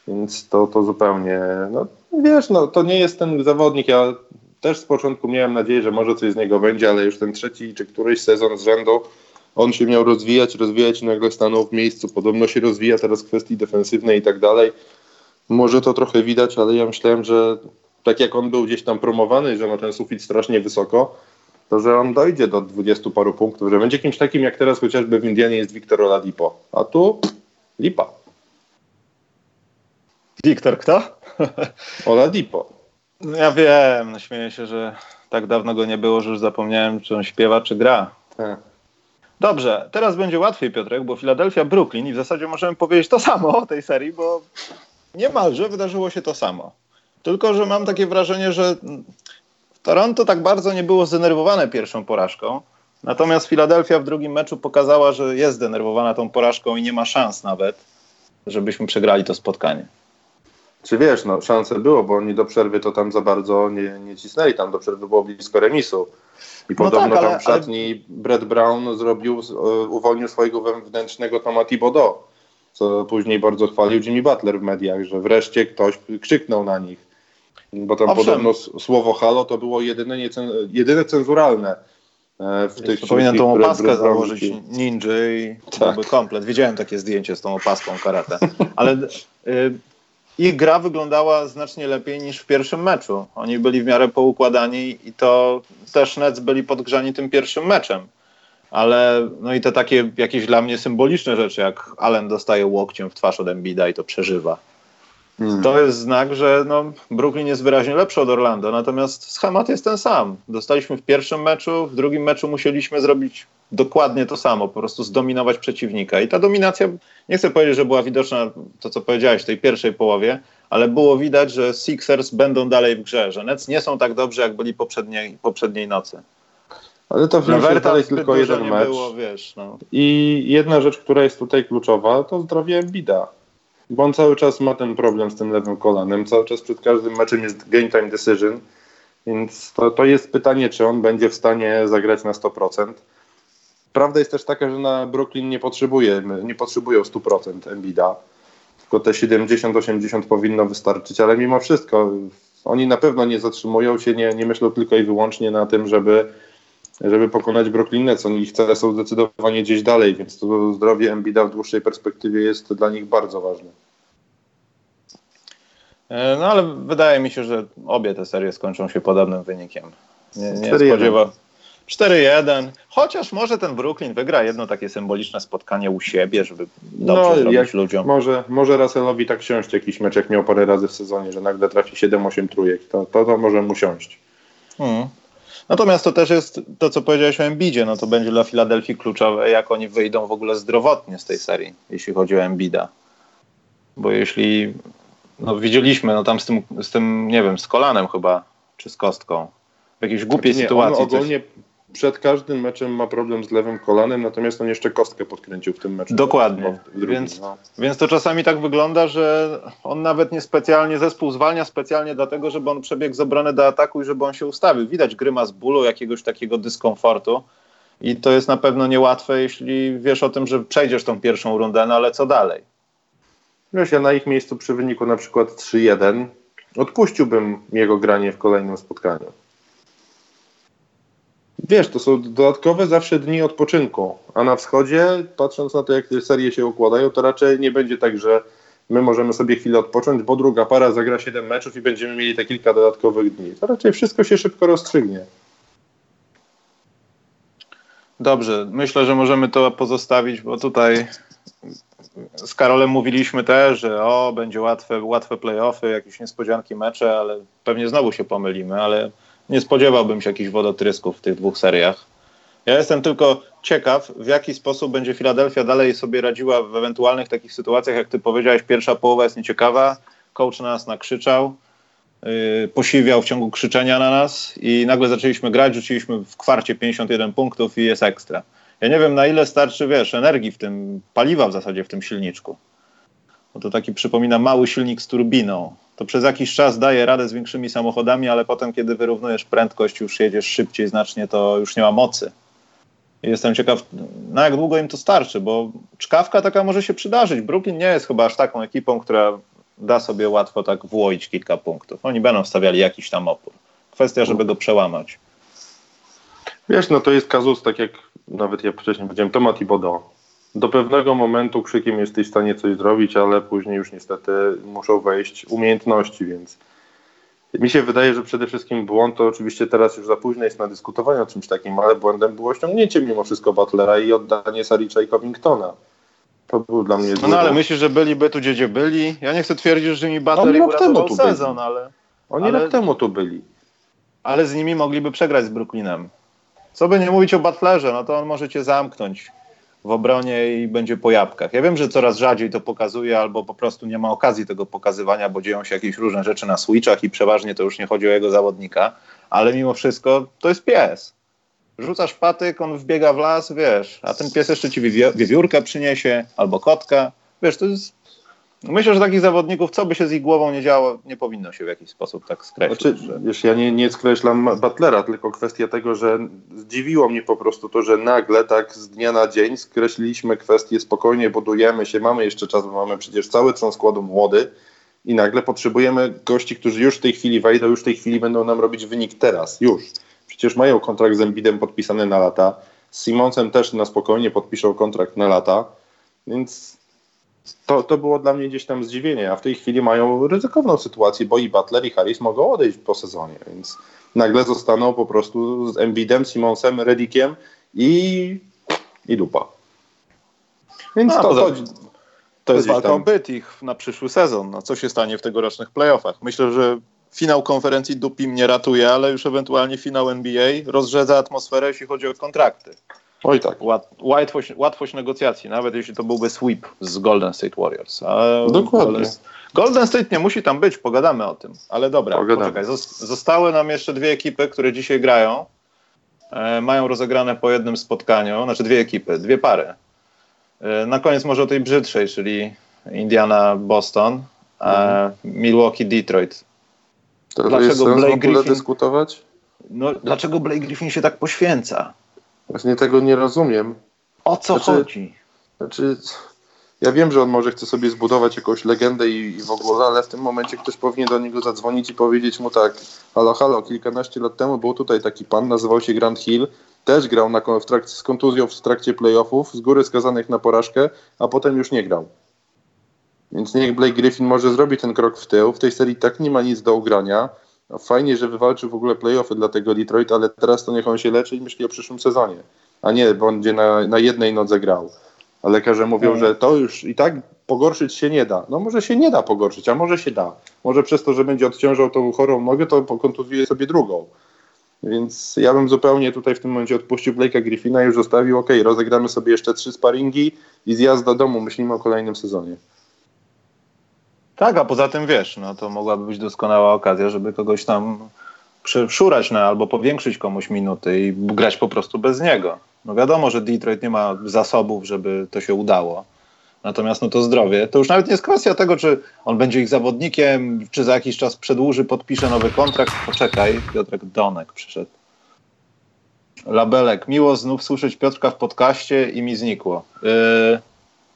więc to, to zupełnie, no wiesz, no to nie jest ten zawodnik, ja też z początku miałem nadzieję, że może coś z niego będzie, ale już ten trzeci czy któryś sezon z rzędu on się miał rozwijać, rozwijać i nagle stanął w miejscu. Podobno się rozwija teraz w kwestii defensywnej i tak dalej. Może to trochę widać, ale ja myślałem, że tak jak on był gdzieś tam promowany, że ma ten sufit strasznie wysoko, to że on dojdzie do dwudziestu paru punktów, że będzie kimś takim jak teraz chociażby w Indianie jest Wiktor Oladipo. A tu lipa. Wiktor kto? Oladipo. No ja wiem, no śmieję się, że tak dawno go nie było, że już zapomniałem, czy on śpiewa, czy gra. Tak. Dobrze, teraz będzie łatwiej, Piotrek, bo Philadelphia, Brooklyn i w zasadzie możemy powiedzieć to samo o tej serii, bo niemalże wydarzyło się to samo. Tylko, że mam takie wrażenie, że Toronto tak bardzo nie było zdenerwowane pierwszą porażką, natomiast Philadelphia w drugim meczu pokazała, że jest zdenerwowana tą porażką i nie ma szans nawet, żebyśmy przegrali to spotkanie. Czy wiesz, no szanse było, bo oni do przerwy to tam za bardzo nie, nie cisnęli, tam do przerwy było blisko remisu. I no podobno tak, ale, tam w szatni ale... Brett Brown zrobił, e, uwolnił swojego wewnętrznego Toma Thibodeau, co później bardzo chwalił Jimmy Butler w mediach, że wreszcie ktoś krzyknął na nich. Bo tam Owszem. podobno słowo halo to było jedyne, niecen, jedyne cenzuralne e, w tych Powinien tą opaskę założyć ninja i tak. komplet. Widziałem takie zdjęcie z tą opaską karate. Ale y, ich gra wyglądała znacznie lepiej niż w pierwszym meczu. Oni byli w miarę poukładani i to też Nets byli podgrzani tym pierwszym meczem. Ale no i te takie jakieś dla mnie symboliczne rzeczy, jak Allen dostaje łokciem w twarz od Embida i to przeżywa. Hmm. To jest znak, że no, Brooklyn jest wyraźnie lepszy od Orlando, natomiast schemat jest ten sam. Dostaliśmy w pierwszym meczu, w drugim meczu musieliśmy zrobić dokładnie to samo, po prostu zdominować przeciwnika. I ta dominacja, nie chcę powiedzieć, że była widoczna, to co powiedziałeś w tej pierwszej połowie, ale było widać, że Sixers będą dalej w grze, że Nets nie są tak dobrze, jak byli poprzedniej, poprzedniej nocy. Ale to wciąż dalej tylko jeden mecz. Było, wiesz, no. I jedna rzecz, która jest tutaj kluczowa, to zdrowie Bida. Bo on cały czas ma ten problem z tym lewym kolanem. Cały czas przed każdym meczem jest game time decision. Więc to, to jest pytanie, czy on będzie w stanie zagrać na 100%. Prawda jest też taka, że na Brooklyn nie potrzebuje, nie potrzebują 100% Embida, tylko te 70-80 powinno wystarczyć, ale mimo wszystko oni na pewno nie zatrzymują się, nie, nie myślą tylko i wyłącznie na tym, żeby, żeby pokonać Brooklyn Nets. Oni ich cele są zdecydowanie gdzieś dalej, więc to zdrowie Embida w dłuższej perspektywie jest dla nich bardzo ważne. E, no ale wydaje mi się, że obie te serie skończą się podobnym wynikiem. Nie, nie spodziewa, 4-1. Chociaż może ten Brooklyn wygra jedno takie symboliczne spotkanie u siebie, żeby dobrze no, zrobić ludziom. Może, może Russellowi tak siąść jakiś mecz, jak miał parę razy w sezonie, że nagle trafi 7-8 trójek. To, to, to może mu siąść. Hmm. Natomiast to też jest to, co powiedziałeś o Embidzie. No to będzie dla Filadelfii kluczowe, jak oni wyjdą w ogóle zdrowotnie z tej serii, jeśli chodzi o Embida. Bo jeśli no widzieliśmy, no tam z tym, z tym, nie wiem, z kolanem chyba, czy z kostką, w jakiejś głupiej nie, sytuacji. On ogólnie coś przed każdym meczem ma problem z lewym kolanem, natomiast on jeszcze kostkę podkręcił w tym meczu. Dokładnie. Drugim, więc, no. więc to czasami tak wygląda, że on nawet niespecjalnie, zespół zwalnia specjalnie dlatego, żeby on przebiegł z obrony do ataku i żeby on się ustawił. Widać grymas bólu, jakiegoś takiego dyskomfortu. I to jest na pewno niełatwe, jeśli wiesz o tym, że przejdziesz tą pierwszą rundę, no ale co dalej? Wiesz, ja na ich miejscu przy wyniku na przykład 3-1 odpuściłbym jego granie w kolejnym spotkaniu. Wiesz, to są dodatkowe zawsze dni odpoczynku, a na wschodzie, patrząc na to, jak te serie się układają, to raczej nie będzie tak, że my możemy sobie chwilę odpocząć, bo druga para zagra 7 meczów i będziemy mieli te kilka dodatkowych dni. To raczej wszystko się szybko rozstrzygnie. Dobrze, myślę, że możemy to pozostawić, bo tutaj z Karolem mówiliśmy też, że o, będzie łatwe, łatwe playoffy, jakieś niespodzianki mecze, ale pewnie znowu się pomylimy, ale nie spodziewałbym się jakichś wodotrysków w tych dwóch seriach. Ja jestem tylko ciekaw, w jaki sposób będzie Filadelfia dalej sobie radziła w ewentualnych takich sytuacjach, jak ty powiedziałeś, pierwsza połowa jest nieciekawa, coach na nas nakrzyczał, yy, posiwiał w ciągu krzyczenia na nas i nagle zaczęliśmy grać, rzuciliśmy w kwarcie 51 punktów i jest ekstra. Ja nie wiem, na ile starczy, wiesz, energii w tym, paliwa w zasadzie w tym silniczku. Bo to taki przypomina mały silnik z turbiną to przez jakiś czas daje radę z większymi samochodami, ale potem, kiedy wyrównujesz prędkość, już jedziesz szybciej znacznie, to już nie ma mocy. Jestem ciekaw, na jak długo im to starczy, bo czkawka taka może się przydarzyć. Brooklyn nie jest chyba aż taką ekipą, która da sobie łatwo tak włoić kilka punktów. Oni będą stawiali jakiś tam opór. Kwestia, żeby go przełamać. Wiesz, no to jest kazus, tak jak nawet ja wcześniej powiedziałem, Tomat i Bodo do pewnego momentu krzykiem jesteś w stanie coś zrobić, ale później już niestety muszą wejść umiejętności, więc mi się wydaje, że przede wszystkim błąd to oczywiście teraz już za późno jest na dyskutowanie o czymś takim, ale błędem było ściągnięcie mimo wszystko Butlera i oddanie Saricza i Covingtona. To był dla mnie No, no ale myślisz, że byliby tu, gdzie byli? Ja nie chcę twierdzić, że mi Butler i uratował sezon, byli. ale... Oni ale, rok temu tu byli. Ale z nimi mogliby przegrać z Brooklynem. Co by nie mówić o Butlerze, no to on może cię zamknąć w obronie i będzie po jabłkach. Ja wiem, że coraz rzadziej to pokazuje, albo po prostu nie ma okazji tego pokazywania, bo dzieją się jakieś różne rzeczy na switchach i przeważnie to już nie chodzi o jego zawodnika, ale mimo wszystko to jest pies. Rzucasz patyk, on wbiega w las, wiesz, a ten pies jeszcze ci wiewiórkę przyniesie albo kotka. Wiesz, to jest Myślę, że takich zawodników, co by się z ich głową nie działo, nie powinno się w jakiś sposób tak skreślić. Znaczy, że... Wiesz, ja nie, nie skreślam Butlera, tylko kwestia tego, że zdziwiło mnie po prostu to, że nagle tak z dnia na dzień skreśliliśmy kwestię, spokojnie budujemy się, mamy jeszcze czas, bo mamy przecież cały trzon składu młody i nagle potrzebujemy gości, którzy już w tej chwili wejdą, już w tej chwili będą nam robić wynik teraz, już. Przecież mają kontrakt z Embidem podpisany na lata, z Simonsem też na spokojnie podpiszą kontrakt na lata, więc to, to było dla mnie gdzieś tam zdziwienie, a w tej chwili mają ryzykowną sytuację, bo i Butler i Harris mogą odejść po sezonie, więc nagle zostaną po prostu z Embiidem, Simonsem, Redikiem i, i dupa. Więc no, to, to, to jest walka o byt ich na przyszły sezon. No, co się stanie w tegorocznych playoffach? Myślę, że finał konferencji dupi mnie ratuje, ale już ewentualnie finał NBA rozrzedza atmosferę, jeśli chodzi o kontrakty. Oj tak. Łat, łatwość, łatwość negocjacji, nawet jeśli to byłby sweep z Golden State Warriors. Dokładnie. Golden, Golden State nie musi tam być, pogadamy o tym. Ale dobra, pogadamy. poczekaj. Zostały nam jeszcze dwie ekipy, które dzisiaj grają. E, mają rozegrane po jednym spotkaniu, znaczy dwie ekipy, dwie pary. E, na koniec może o tej brzydszej, czyli Indiana-Boston, mhm. Milwaukee-Detroit. Dlaczego Blake Griffin dyskutować? No, dlaczego Blake Griffin się tak poświęca? Właśnie tego nie rozumiem. O co znaczy, chodzi? Znaczy, ja wiem, że on może chce sobie zbudować jakąś legendę i, i, w ogóle, ale w tym momencie ktoś powinien do niego zadzwonić i powiedzieć mu tak, halo, halo, kilkanaście lat temu był tutaj taki pan, nazywał się Grant Hill, też grał na, w trakcie, z kontuzją w trakcie playoffów, z góry skazanych na porażkę, a potem już nie grał. Więc niech Blake Griffin może zrobi ten krok w tył. W tej serii tak nie ma nic do ugrania. No, fajnie, że wywalczył w ogóle playoffy dla tego Detroit, ale teraz to niech on się leczy i myśli o przyszłym sezonie. A nie, będzie na, na jednej nodze grał. A lekarze mówią, mm. że to już i tak pogorszyć się nie da. No może się nie da pogorszyć, a może się da. Może przez to, że będzie odciążał tą chorą nogę, to pokontuzuje sobie drugą. Więc ja bym zupełnie tutaj w tym momencie odpuścił Blake'a Griffina i już zostawił, ok, rozegramy sobie jeszcze trzy sparingi i zjazd do domu, myślimy o kolejnym sezonie. Tak, a poza tym wiesz, no to mogłaby być doskonała okazja, żeby kogoś tam przeszurać no, albo powiększyć komuś minuty i grać po prostu bez niego. No wiadomo, że Detroit nie ma zasobów, żeby to się udało. Natomiast no to zdrowie, to już nawet nie jest kwestia tego, czy on będzie ich zawodnikiem, czy za jakiś czas przedłuży, podpisze nowy kontrakt. Poczekaj, Piotrek Donek przyszedł. Labelek, miło znów słyszeć Piotrka w podcaście i mi znikło. Yy,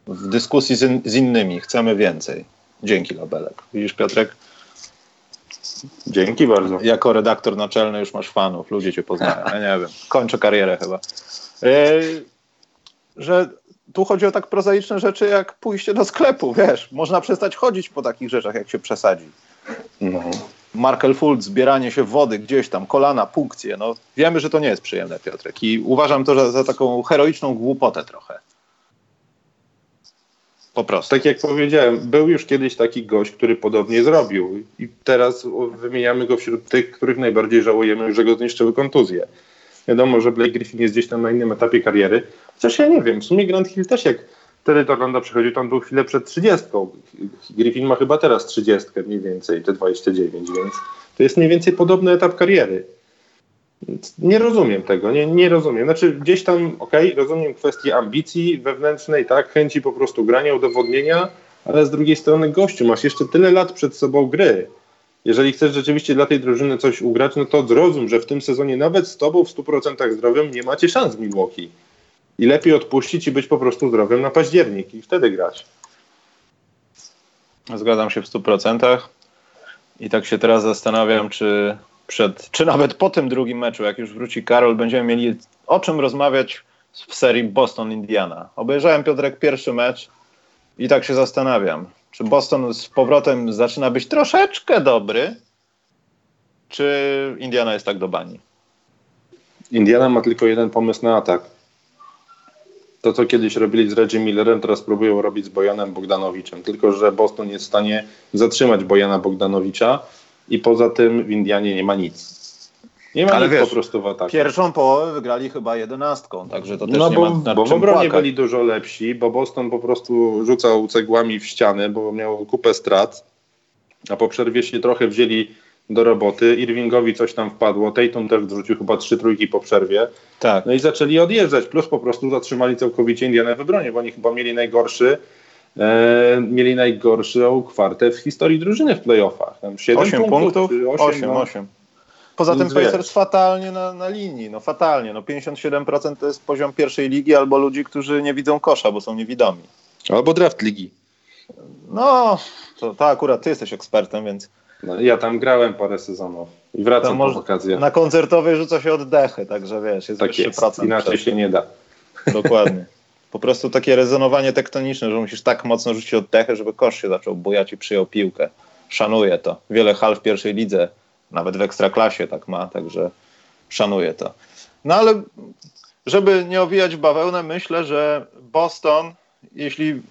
w dyskusji z, in, z innymi, chcemy więcej. Dzięki, Labelek. Widzisz, Piotrek? Dzięki bardzo. Jako redaktor naczelny już masz fanów, ludzie cię poznają. Ja nie wiem, kończę karierę chyba. Yy, że tu chodzi o tak prozaiczne rzeczy jak pójście do sklepu, wiesz. Można przestać chodzić po takich rzeczach, jak się przesadzi. No. Markel Fultz, zbieranie się wody gdzieś tam, kolana, punkcje. No, wiemy, że to nie jest przyjemne, Piotrek. I uważam to za, za taką heroiczną głupotę trochę. Po prostu. Tak jak powiedziałem, był już kiedyś taki gość, który podobnie zrobił i teraz wymieniamy go wśród tych, których najbardziej żałujemy, że go zniszczyły kontuzje. Wiadomo, że Blake Griffin jest gdzieś tam na innym etapie kariery, chociaż ja nie wiem, w sumie Grant Hill też jak wtedy do Orlando przychodził, tam był chwilę przed 30. Griffin ma chyba teraz 30 mniej więcej, te 29, więc to jest mniej więcej podobny etap kariery. Nie rozumiem tego, nie, nie rozumiem. Znaczy gdzieś tam, okej, okay, rozumiem kwestię ambicji wewnętrznej, tak, chęci po prostu grania, udowodnienia, ale z drugiej strony gościu, masz jeszcze tyle lat przed sobą gry. Jeżeli chcesz rzeczywiście dla tej drużyny coś ugrać, no to zrozum, że w tym sezonie nawet z tobą w 100% zdrowiem nie macie szans w Milwaukee. I lepiej odpuścić i być po prostu zdrowym na październik i wtedy grać. Zgadzam się w 100%. I tak się teraz zastanawiam, czy przed, czy nawet po tym drugim meczu, jak już wróci Karol, będziemy mieli o czym rozmawiać w serii Boston-Indiana. Obejrzałem Piotrek pierwszy mecz i tak się zastanawiam, czy Boston z powrotem zaczyna być troszeczkę dobry, czy Indiana jest tak do bani? Indiana ma tylko jeden pomysł na atak. To, co kiedyś robili z Reggie Millerem, teraz próbują robić z Bojanem Bogdanowiczem. Tylko, że Boston jest w stanie zatrzymać Bojana Bogdanowicza, i poza tym w Indianie nie ma nic. Nie ma Ale nic wiesz, po prostu w ataku. Pierwszą połowę wygrali chyba jedenastką, także to też no nie bo, ma bo w obronie byli dużo lepsi, bo Boston po prostu rzucał cegłami w ściany, bo miał kupę strat, a po przerwie się trochę wzięli do roboty. Irvingowi coś tam wpadło, Tatum też wrzucił chyba trzy trójki po przerwie. Tak. No i zaczęli odjeżdżać, plus po prostu zatrzymali całkowicie Indianę w obronie, bo oni chyba mieli najgorszy mieli najgorszą kwartę w historii drużyny w playoffach. Tam 7 8 punktów, 8, 8, 8. Poza tym Pacers fatalnie na, na linii, no fatalnie. No 57% to jest poziom pierwszej ligi albo ludzi, którzy nie widzą kosza, bo są niewidomi. Albo draft ligi. No, to, to akurat ty jesteś ekspertem, więc... No, ja tam grałem parę sezonów i wracam po okazję. Na koncertowej rzuca się oddechy, także wiesz, jest tak wyższy jest. procent. Inaczej się nie da. Dokładnie. po prostu takie rezonowanie tektoniczne, że musisz tak mocno rzucić oddechy, żeby kosz się zaczął bujać i przyjął piłkę. Szanuję to. Wiele hal w pierwszej lidze, nawet w ekstraklasie tak ma, także szanuję to. No ale żeby nie owijać bawełnę, myślę, że Boston, jeśli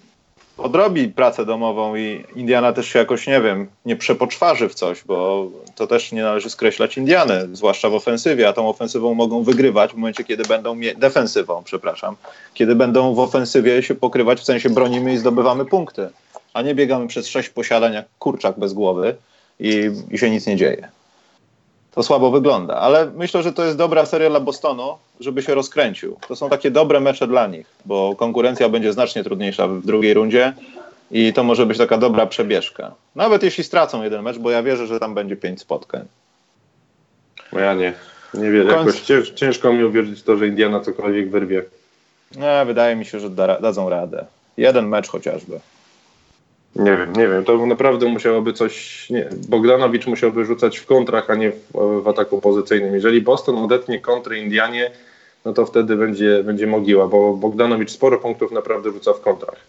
odrobi pracę domową i Indiana też się jakoś, nie wiem, nie przepoczwarzy w coś, bo to też nie należy skreślać Indiany, zwłaszcza w ofensywie, a tą ofensywą mogą wygrywać w momencie, kiedy będą, defensywą, przepraszam, kiedy będą w ofensywie się pokrywać, w sensie bronimy i zdobywamy punkty, a nie biegamy przez sześć posiadań jak kurczak bez głowy i, i się nic nie dzieje to słabo wygląda. Ale myślę, że to jest dobra seria dla Bostonu, żeby się rozkręcił. To są takie dobre mecze dla nich, bo konkurencja będzie znacznie trudniejsza w drugiej rundzie i to może być taka dobra przebieżka. Nawet jeśli stracą jeden mecz, bo ja wierzę, że tam będzie pięć spotkań. No ja nie. Nie wiem, jakoś ciężko mi uwierzyć to, że Indiana cokolwiek wyrwie. Nie, wydaje mi się, że da, dadzą radę. Jeden mecz chociażby. Nie wiem, nie wiem. To naprawdę musiałoby coś. Nie, Bogdanowicz musiałby rzucać w kontrach, a nie w, w, ataku pozycyjnym. Jeżeli Boston odetnie kontry Indianie, no to wtedy będzie, będzie mogiła, bo Bogdanowicz sporo punktów naprawdę rzuca w kontrach.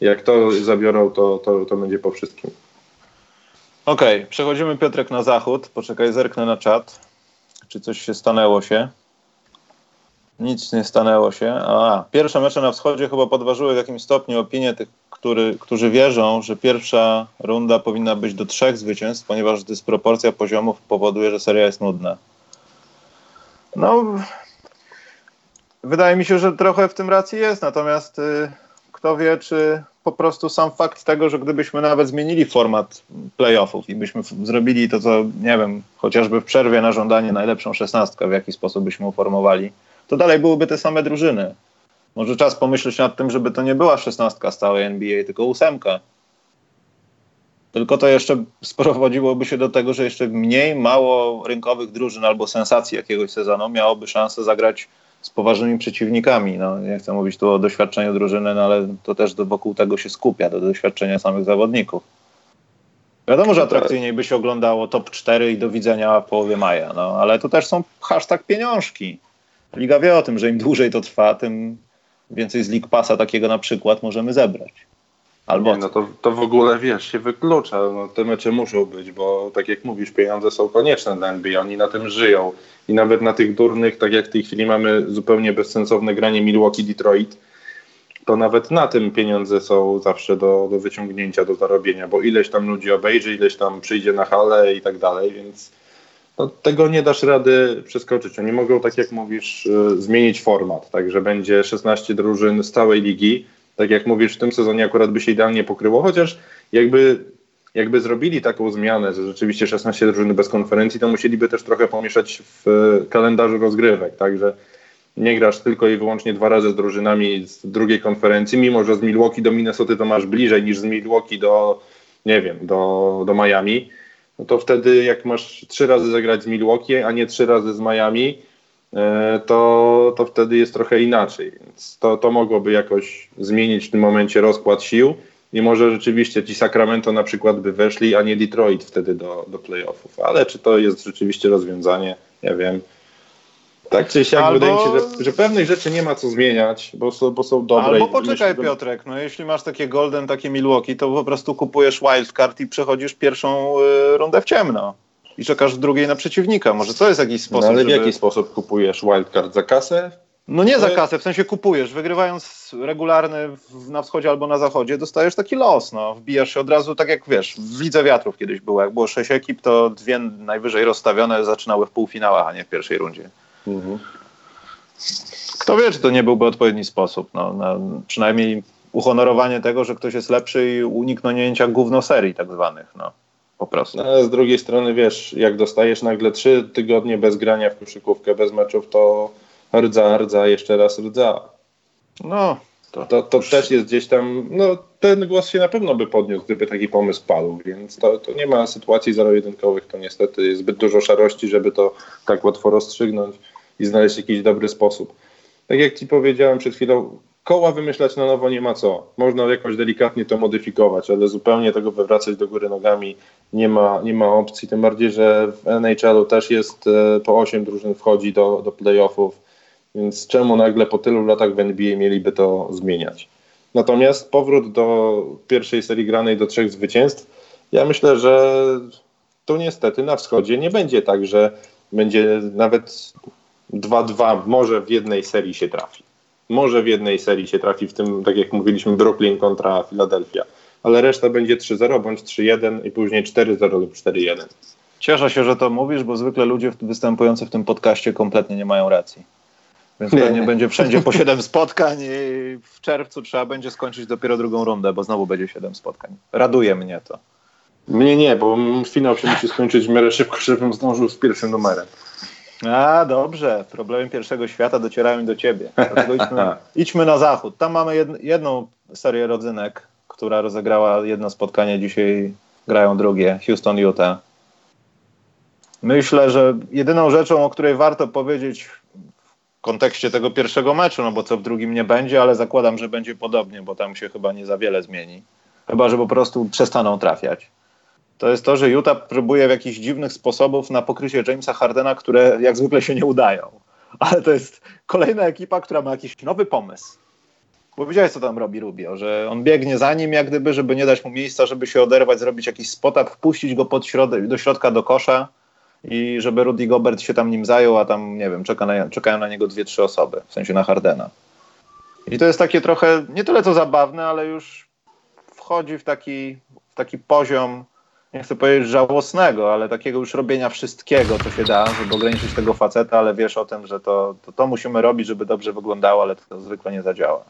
Jak to zabiorą, to, to, to będzie po wszystkim. Okej, okay, przechodzimy Piotrek na zachód. Poczekaj, zerknę na czat. Czy coś się stanęło się? Nic nie stanęło się. A, pierwsze mecze na wschodzie chyba podważyły w jakimś stopniu opinię tych który, którzy wierzą, że pierwsza runda powinna być do trzech zwycięstw, ponieważ dysproporcja poziomów powoduje, że seria jest nudna. No, wydaje mi się, że trochę w tym racji jest, natomiast y, kto wie, czy po prostu sam fakt tego, że gdybyśmy nawet zmienili format playoffów i byśmy zrobili to, co nie wiem, chociażby w przerwie na żądanie najlepszą szesnastkę, w jaki sposób byśmy uformowali, to dalej byłyby te same drużyny. Może czas pomyśleć nad tym, żeby to nie była szesnastka z całej NBA, tylko ósemka. Tylko to jeszcze sprowadziłoby się do tego, że jeszcze mniej mało rynkowych drużyn albo sensacji jakiegoś sezonu miałoby szansę zagrać z poważnymi przeciwnikami. No, nie chcę mówić tu o doświadczeniu drużyny, no, ale to też wokół tego się skupia, do doświadczenia samych zawodników. Wiadomo, że atrakcyjniej by się oglądało top 4 i do widzenia w połowie maja, no, ale to też są hashtag pieniążki. Liga wie o tym, że im dłużej to trwa, tym więcej z League Passa takiego na przykład możemy zebrać. Albo nie, no to, to w ogóle wiesz, się wyklucza. No, te mecze muszą być, bo tak jak mówisz, pieniądze są konieczne dla NBA, oni na tym żyją. I nawet na tych durnych, tak jak w tej chwili mamy zupełnie bezsensowne granie Milwaukee-Detroit, to nawet na tym pieniądze są zawsze do, do wyciągnięcia, do zarobienia, bo ileś tam ludzi obejrzy, ileś tam przyjdzie na halę i tak dalej, więc no, tego nie dasz rady przeskoczyć. Oni mogą, tak jak mówisz, y, zmienić format, tak, że będzie 16 drużyn z całej ligi. Tak jak mówisz, w tym sezonie akurat by się idealnie pokryło, chociaż jakby, jakby zrobili taką zmianę, że rzeczywiście 16 drużyn bez konferencji, to musieliby też trochę pomieszać w y, kalendarzu rozgrywek, także nie grasz tylko i wyłącznie dwa razy z drużynami z drugiej konferencji, mimo że z Milwaukee do Minnesota to masz bliżej niż z Milwaukee do, nie wiem, do, do Miami no to wtedy jak masz trzy razy zagrać z Milwaukee, a nie trzy razy z Miami, e, to, to wtedy jest trochę inaczej. Więc to, to mogłoby jakoś zmienić w tym momencie rozkład sił i może rzeczywiście ci Sacramento na przykład by weszli, a nie Detroit wtedy do, do playoffów. Ale czy to jest rzeczywiście rozwiązanie? Ja wiem. Tak czy siak, Albo... wydaje mi się, że, że pewnych rzeczy nie ma co zmieniać, bo są, bo są dobre. Albo poczekaj myślę, Piotrek, no jeśli masz takie Golden, takie Milwaukee, to po prostu kupujesz wildcard i przechodzisz pierwszą y, rundę w ciemno. I czekasz w drugiej na przeciwnika. Może to jest jakiś sposób. No, ale w żeby... jaki sposób kupujesz wildcard? Za kasę? No nie za kasę, w sensie kupujesz. Wygrywając regularny na wschodzie albo na zachodzie, dostajesz taki los. No. Wbijasz się od razu, tak jak wiesz, w Lidze Wiatrów kiedyś było. Jak było sześć ekip, to dwie najwyżej rozstawione zaczynały w półfinałach, a nie w pierwszej rundzie. Mhm. Kto wie, czy to nie byłby odpowiedni sposób. No, przynajmniej uhonorowanie tego, że ktoś jest lepszy i uniknięcia gówno serii tak zwanych. No, po prostu. No, z drugiej strony, wiesz, jak dostajesz nagle trzy tygodnie bez grania w koszykówkę, bez meczów, to rdza, rdza, jeszcze raz rdza. No, to, to, to też jest gdzieś tam, no ten głos się na pewno by podniósł, gdyby taki pomysł padł, więc to, to nie ma sytuacji zero-jedynkowych, to niestety jest zbyt dużo szarości, żeby to tak łatwo rozstrzygnąć i znaleźć jakiś dobry sposób. Tak jak Ci powiedziałem przed chwilą, koła wymyślać na nowo nie ma co. Można jakoś delikatnie to modyfikować, ale zupełnie tego wywracać do góry nogami nie ma, nie ma opcji. Tym bardziej, że w NHL-u też jest e, po 8 drużyn wchodzi do, do playoffów. Więc czemu nagle po tylu latach w NBA mieliby to zmieniać? Natomiast powrót do pierwszej serii granej do trzech zwycięstw, ja myślę, że tu niestety na wschodzie nie będzie tak, że będzie nawet 2-2, może w jednej serii się trafi. Może w jednej serii się trafi, w tym, tak jak mówiliśmy, Brooklyn kontra Philadelphia. Ale reszta będzie 3-0 bądź 3-1 i później 4-0 lub 4-1. Cieszę się, że to mówisz, bo zwykle ludzie występujący w tym podcaście kompletnie nie mają racji. Więc nie. pewnie będzie wszędzie po 7 spotkań i w czerwcu trzeba będzie skończyć dopiero drugą rundę, bo znowu będzie 7 spotkań. Raduje mnie to. Mnie nie, bo finał się musi skończyć w miarę szybko, żebym zdążył z pierwszym numerem. A, dobrze. Problemy pierwszego świata docierają do ciebie. Idźmy, idźmy, na zachód. Tam mamy jed, jedną serię rodzynek, która rozegrała jedno spotkanie. Dzisiaj grają drugie. Houston, Utah. Myślę, że jedyną rzeczą, o której warto powiedzieć w kontekście tego pierwszego meczu, no bo co w drugim nie będzie, ale zakładam, że będzie podobnie, bo tam się chyba nie za wiele zmieni. Chyba, że po prostu przestaną trafiać to jest to, że Utah próbuje w jakichś dziwnych sposobów na pokrycie Jamesa Hardena, które jak zwykle się nie udają. Ale to jest kolejna ekipa, która ma jakiś nowy pomysł. Bo widziałeś, co tam robi Rubio, że on biegnie za nim, jak gdyby, żeby nie dać mu miejsca, żeby się oderwać, zrobić jakiś spot wpuścić go pod środek, do środka do kosza i żeby Rudy Gobert się tam nim zajął, a tam, nie wiem, czeka na, czekają na niego dwie, trzy osoby, w sensie na Hardena. I to jest takie trochę, nie tyle co zabawne, ale już wchodzi w taki, w taki poziom nie chcę powiedzieć żałosnego, ale takiego już robienia wszystkiego, co się da, żeby ograniczyć tego faceta, ale wiesz o tym, że to, to, to musimy robić, żeby dobrze wyglądało, ale to zwykle nie zadziała.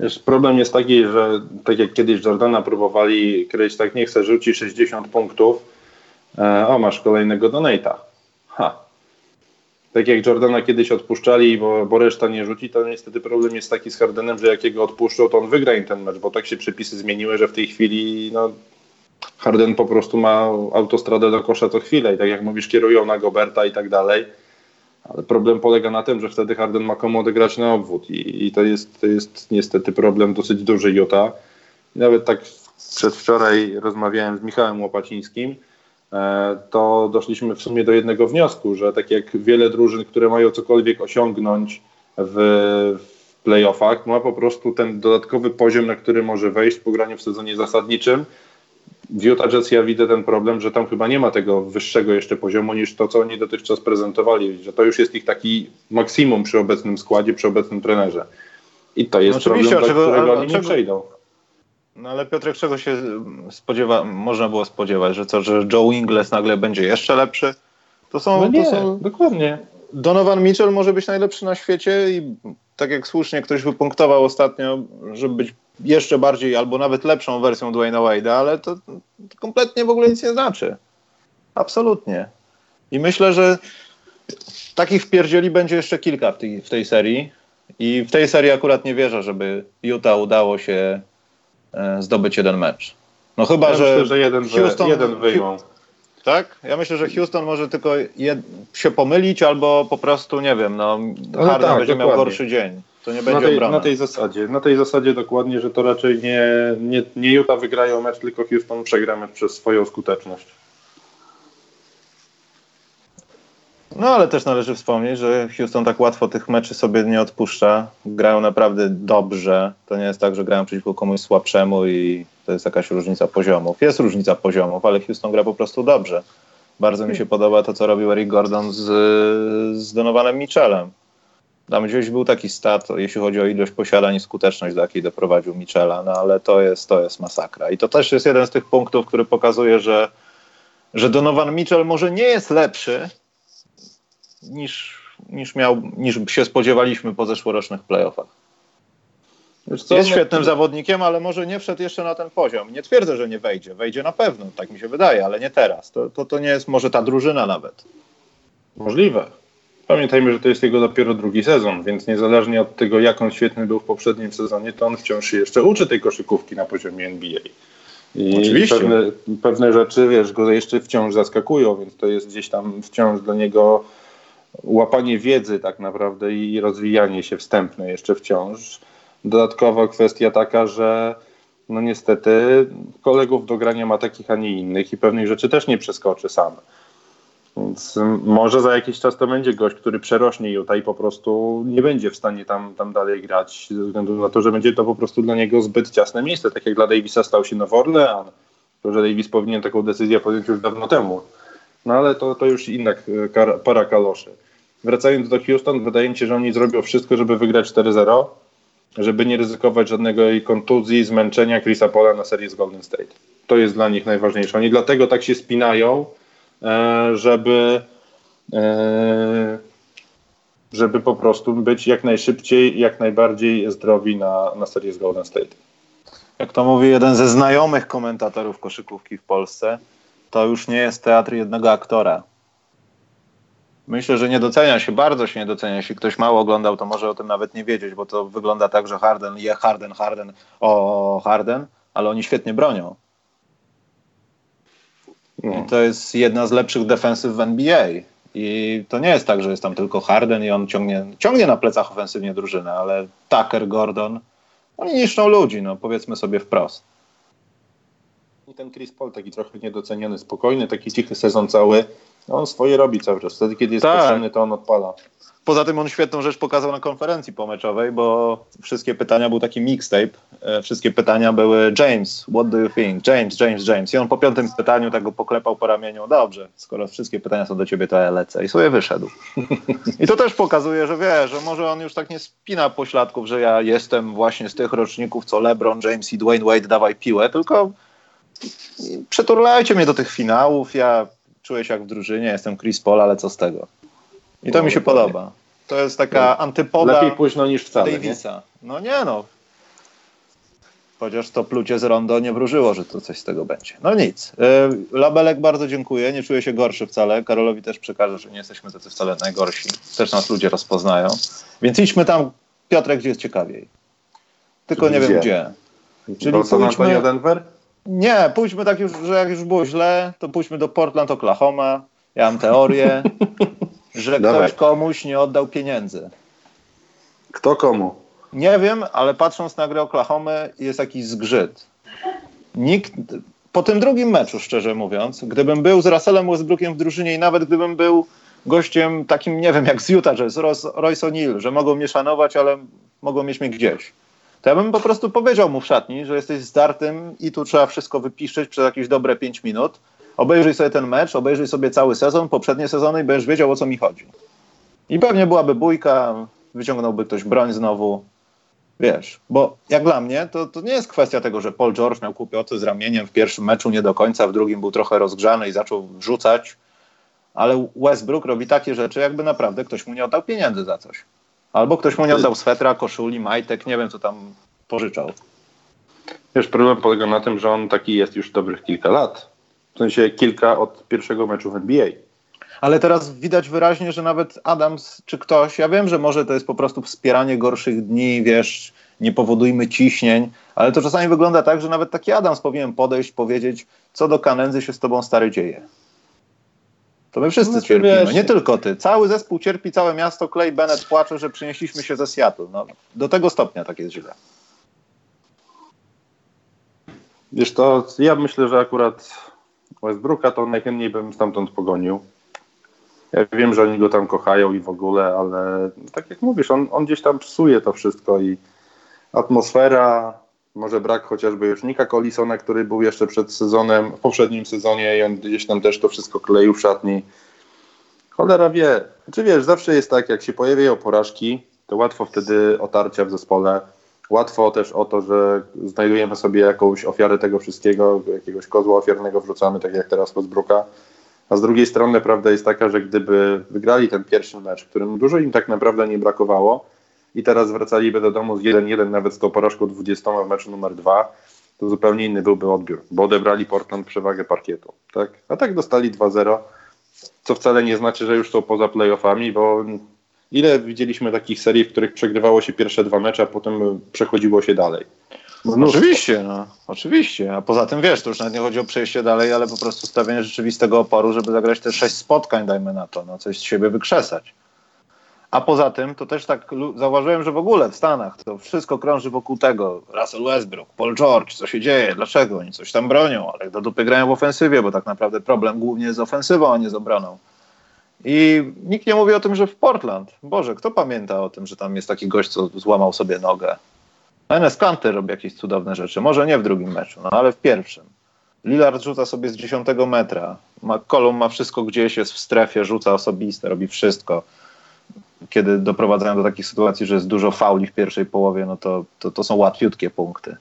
Wiesz, problem jest taki, że tak jak kiedyś Jordana próbowali kryć, tak nie chce rzuci 60 punktów, e, o masz kolejnego donata. Ha. Tak jak Jordana kiedyś odpuszczali, bo, bo reszta nie rzuci, to niestety problem jest taki z Hardenem, że jak jego odpuszczą, to on wygra ten mecz, bo tak się przepisy zmieniły, że w tej chwili no, Harden po prostu ma autostradę do kosza co chwilę i tak jak mówisz, kierują na Goberta i tak dalej. Ale problem polega na tym, że wtedy Harden ma komu odegrać na obwód i, i to, jest, to jest niestety problem dosyć duży. I nawet tak przedwczoraj rozmawiałem z Michałem Łopacińskim, e, to doszliśmy w sumie do jednego wniosku, że tak jak wiele drużyn, które mają cokolwiek osiągnąć w, w playoffach, ma po prostu ten dodatkowy poziom, na który może wejść po graniu w sezonie zasadniczym, w Utah Jazz ja widzę ten problem, że tam chyba nie ma tego wyższego jeszcze poziomu niż to, co oni dotychczas prezentowali, że to już jest ich taki maksimum przy obecnym składzie, przy obecnym trenerze. I to jest no problem, do którego oni nie przejdą. No ale Piotrek, czego się spodziewa, można było spodziewać, że co, że Joe Ingles nagle będzie jeszcze lepszy? To są, no nie, to są dokładnie. Donovan Mitchell może być najlepszy na świecie i tak jak słusznie ktoś wypunktował ostatnio, żeby być jeszcze bardziej albo nawet lepszą wersją Dwayna Wade'a, ale to, to, kompletnie w ogóle nic nie znaczy. Absolutnie. I myślę, że takich wpierdzieli będzie jeszcze kilka w tej, w tej serii. I w tej serii akurat nie wierzę, żeby Utah udało się e, zdobyć jeden mecz. No chyba, ja że, myślę, że jeden, Houston, jeden wyjmą. Tak? Ja myślę, że Houston może tylko jed, się pomylić albo po prostu, nie wiem, no, Harden tak, będzie dokładnie. miał gorszy dzień. To nie będzie na tej, na tej zasadzie, na tej zasadzie dokładnie, że to raczej nie, nie, nie Utah wygrają mecz, tylko Houston przegra mecz przez swoją skuteczność. No ale też należy wspomnieć, że Houston tak łatwo tych meczy sobie nie odpuszcza. Grają naprawdę dobrze. To nie jest tak, że grają przeciwko komuś słabszemu i to jest jakaś różnica poziomów. Jest różnica poziomów, ale Houston gra po prostu dobrze. Bardzo mi się podoba to, co robił Eric Gordon z, z Donovanem Mitchellem. Tam gdzieś był taki stat, jeśli chodzi o ilość posiadań i skuteczność, do jakiej doprowadził Michela, no ale to jest, to jest masakra. I to też jest jeden z tych punktów, który pokazuje, że, że Donovan Mitchell może nie jest lepszy niż, niż, miał, niż się spodziewaliśmy po zeszłorocznych playoffach. Co, jest świetnym no, zawodnikiem, ale może nie wszedł jeszcze na ten poziom. Nie twierdzę, że nie wejdzie. Wejdzie na pewno, tak mi się wydaje, ale nie teraz. To, to, to nie jest może ta drużyna nawet. Możliwe. Pamiętajmy, że to jest jego dopiero drugi sezon, więc niezależnie od tego, jak on świetny był w poprzednim sezonie, to on wciąż się jeszcze uczy tej koszykówki na poziomie NBA. I Oczywiście. Pewne, pewne rzeczy, wiesz, go jeszcze wciąż zaskakują, więc to jest gdzieś tam wciąż dla niego łapanie wiedzy tak naprawdę i rozwijanie się wstępne jeszcze wciąż. Dodatkowa kwestia taka, że no niestety kolegów do grania ma takich, a nie innych i pewnych rzeczy też nie przeskoczy sam. Więc może za jakiś czas to będzie gość, który przerośnie Utah i po prostu nie będzie w stanie tam, tam dalej grać, ze względu na to, że będzie to po prostu dla niego zbyt ciasne miejsce. Tak jak dla Davisa stał się Nowy Orlean, to że Davis powinien taką decyzję podjąć już dawno temu. No ale to, to już inna para kaloszy. Wracając do Houston, wydaje mi się, że oni zrobią wszystko, żeby wygrać 4-0, żeby nie ryzykować żadnego jej kontuzji, zmęczenia Chrisa Pola na serii z Golden State. To jest dla nich najważniejsze. Oni dlatego tak się spinają, e, żeby e, żeby po prostu być jak najszybciej, jak najbardziej zdrowi na, na serię z Golden State. Jak to mówi jeden ze znajomych komentatorów koszykówki w Polsce, to już nie jest teatr jednego aktora. Myślę, że nie docenia się, bardzo się nie docenia. Jeśli ktoś mało oglądał, to może o tym nawet nie wiedzieć, bo to wygląda tak, że Harden je Harden, Harden, o Harden, ale oni świetnie bronią. No. I to jest jedna z lepszych defensyw w NBA. I to nie jest tak, że jest tam tylko Harden i on ciągnie, ciągnie na plecach ofensywnie drużynę, ale Tucker, Gordon, oni niszczą ludzi, no powiedzmy sobie wprost. I ten Chris Paul taki trochę niedoceniony, spokojny, taki cichy sezon cały. On swoje robi cały czas. Wtedy, kiedy jest tak. potrzebny, to on odpala. Poza tym on świetną rzecz pokazał na konferencji pomeczowej, bo wszystkie pytania, był taki mixtape, e, wszystkie pytania były James, what do you think? James, James, James. I on po piątym pytaniu tak go poklepał po ramieniu, dobrze, skoro wszystkie pytania są do ciebie, to ja lecę. I sobie wyszedł. I to też pokazuje, że wie, że może on już tak nie spina pośladków, że ja jestem właśnie z tych roczników, co LeBron, James i Dwayne Wade, dawaj piłę, tylko przeturlajcie mnie do tych finałów, ja czuję się jak w drużynie, jestem Chris Paul, ale co z tego? I to no, mi się podoba. To jest taka no, antypoda Lepiej późno niż wcale, Davisa. Nie? No nie no. Chociaż to plucie z rondo nie wróżyło, że to coś z tego będzie. No nic. Y, Labelek bardzo dziękuję. Nie czuję się gorszy wcale. Karolowi też przekażę, że nie jesteśmy tacy wcale najgorsi. Też nas ludzie rozpoznają. Więc idźmy tam, Piotrek, gdzie jest ciekawiej. Tylko nie wiem gdzie. Czyli do pójdźmy... Denver? Nie, pójdźmy tak już, że jak już było źle, to pójdźmy do Portland, Oklahoma. Ja mam teorię, że Dawaj. ktoś komuś nie oddał pieniędzy. Kto komu? Nie wiem, ale patrząc na grę Oklahomy jest jakiś zgrzyt. Nikt, po tym drugim meczu, szczerze mówiąc, gdybym był z Russellem Westbrookiem w drużynie i nawet gdybym był gościem takim, nie wiem, jak z Utah Jazz, Royce O'Neal, że mogą mnie szanować, ale mogą mieć mnie gdzieś to ja bym po prostu powiedział mu w szatni, że jesteś zdartym i tu trzeba wszystko wypiszczeć przez jakieś dobre 5 minut. Obejrzyj sobie ten mecz, obejrzyj sobie cały sezon, poprzednie sezony i będziesz wiedział o co mi chodzi. I pewnie byłaby bójka, wyciągnąłby ktoś broń znowu. Wiesz, bo jak dla mnie, to, to nie jest kwestia tego, że Paul George miał kłopoty z ramieniem w pierwszym meczu nie do końca, w drugim był trochę rozgrzany i zaczął wrzucać, ale Westbrook robi takie rzeczy, jakby naprawdę ktoś mu nie oddał pieniędzy za coś. Albo ktoś mu nie oddał swetra, koszuli, majtek, nie wiem co tam pożyczał. Wiesz, problem polega na tym, że on taki jest już dobrych kilka lat. W sensie kilka od pierwszego meczu w NBA. Ale teraz widać wyraźnie, że nawet Adams czy ktoś, ja wiem, że może to jest po prostu wspieranie gorszych dni, wiesz, nie powodujmy ciśnień, ale to czasami wygląda tak, że nawet taki Adams powinien podejść, powiedzieć, co do Kanędzy się z tobą stary dzieje. To my wszyscy no, cierpimy, nie tylko ty. Cały zespół cierpi, całe miasto, Clay Bennett płacze, że przynieśliśmy się ze Seattle. No, do tego stopnia tak jest źle. Wiesz to, ja myślę, że akurat Westbrooka to najchętniej bym stamtąd pogonił. Ja wiem, że oni go tam kochają i w ogóle, ale tak jak mówisz, on, on gdzieś tam psuje to wszystko i atmosfera, może brak chociażby już Nika Collisona, który był jeszcze przed sezonem, w poprzednim sezonie i on gdzieś tam też to wszystko kleił w szatni. Cholera wie. Czy wiesz, zawsze jest tak, jak się pojawiają porażki, to łatwo wtedy otarcia w zespole. Łatwo też o to, że znajdujemy sobie jakąś ofiarę tego wszystkiego, jakiegoś kozła ofiarnego wrzucamy, tak jak teraz Westbrooka. A z drugiej strony prawda jest taka, że gdyby wygrali ten pierwszy mecz, którym dużo im tak naprawdę nie brakowało, i teraz wracaliby do domu z 1-1, nawet z tą porażką 20 w meczu numer 2, to zupełnie inny byłby odbiór, bo odebrali Portland przewagę parkietu. Tak? A tak dostali 2-0, co wcale nie znaczy, że już są poza playoffami, bo ile widzieliśmy takich serii, w których przegrywało się pierwsze dwa mecze, a potem przechodziło się dalej. No, oczywiście, no, oczywiście. A poza tym wiesz, to już nawet nie chodzi o przejście dalej, ale po prostu stawianie rzeczywistego oporu, żeby zagrać te sześć spotkań, dajmy na to, no, coś z siebie wykrzesać. A poza tym, to też tak zauważyłem, że w ogóle w Stanach to wszystko krąży wokół tego. Russell Westbrook, Paul George, co się dzieje, dlaczego oni coś tam bronią, ale do dupy grają w ofensywie, bo tak naprawdę problem głównie jest z ofensywą, a nie z obroną. I nikt nie mówi o tym, że w Portland. Boże, kto pamięta o tym, że tam jest taki gość, co złamał sobie nogę? Enes Kanter robi jakieś cudowne rzeczy. Może nie w drugim meczu, no ale w pierwszym. Lillard rzuca sobie z 10 metra. McCollum ma wszystko gdzieś, jest w strefie, rzuca osobiste, robi wszystko. Kiedy doprowadzają do takich sytuacji, że jest dużo fauli w pierwszej połowie, no to, to, to są łatwiutkie punkty.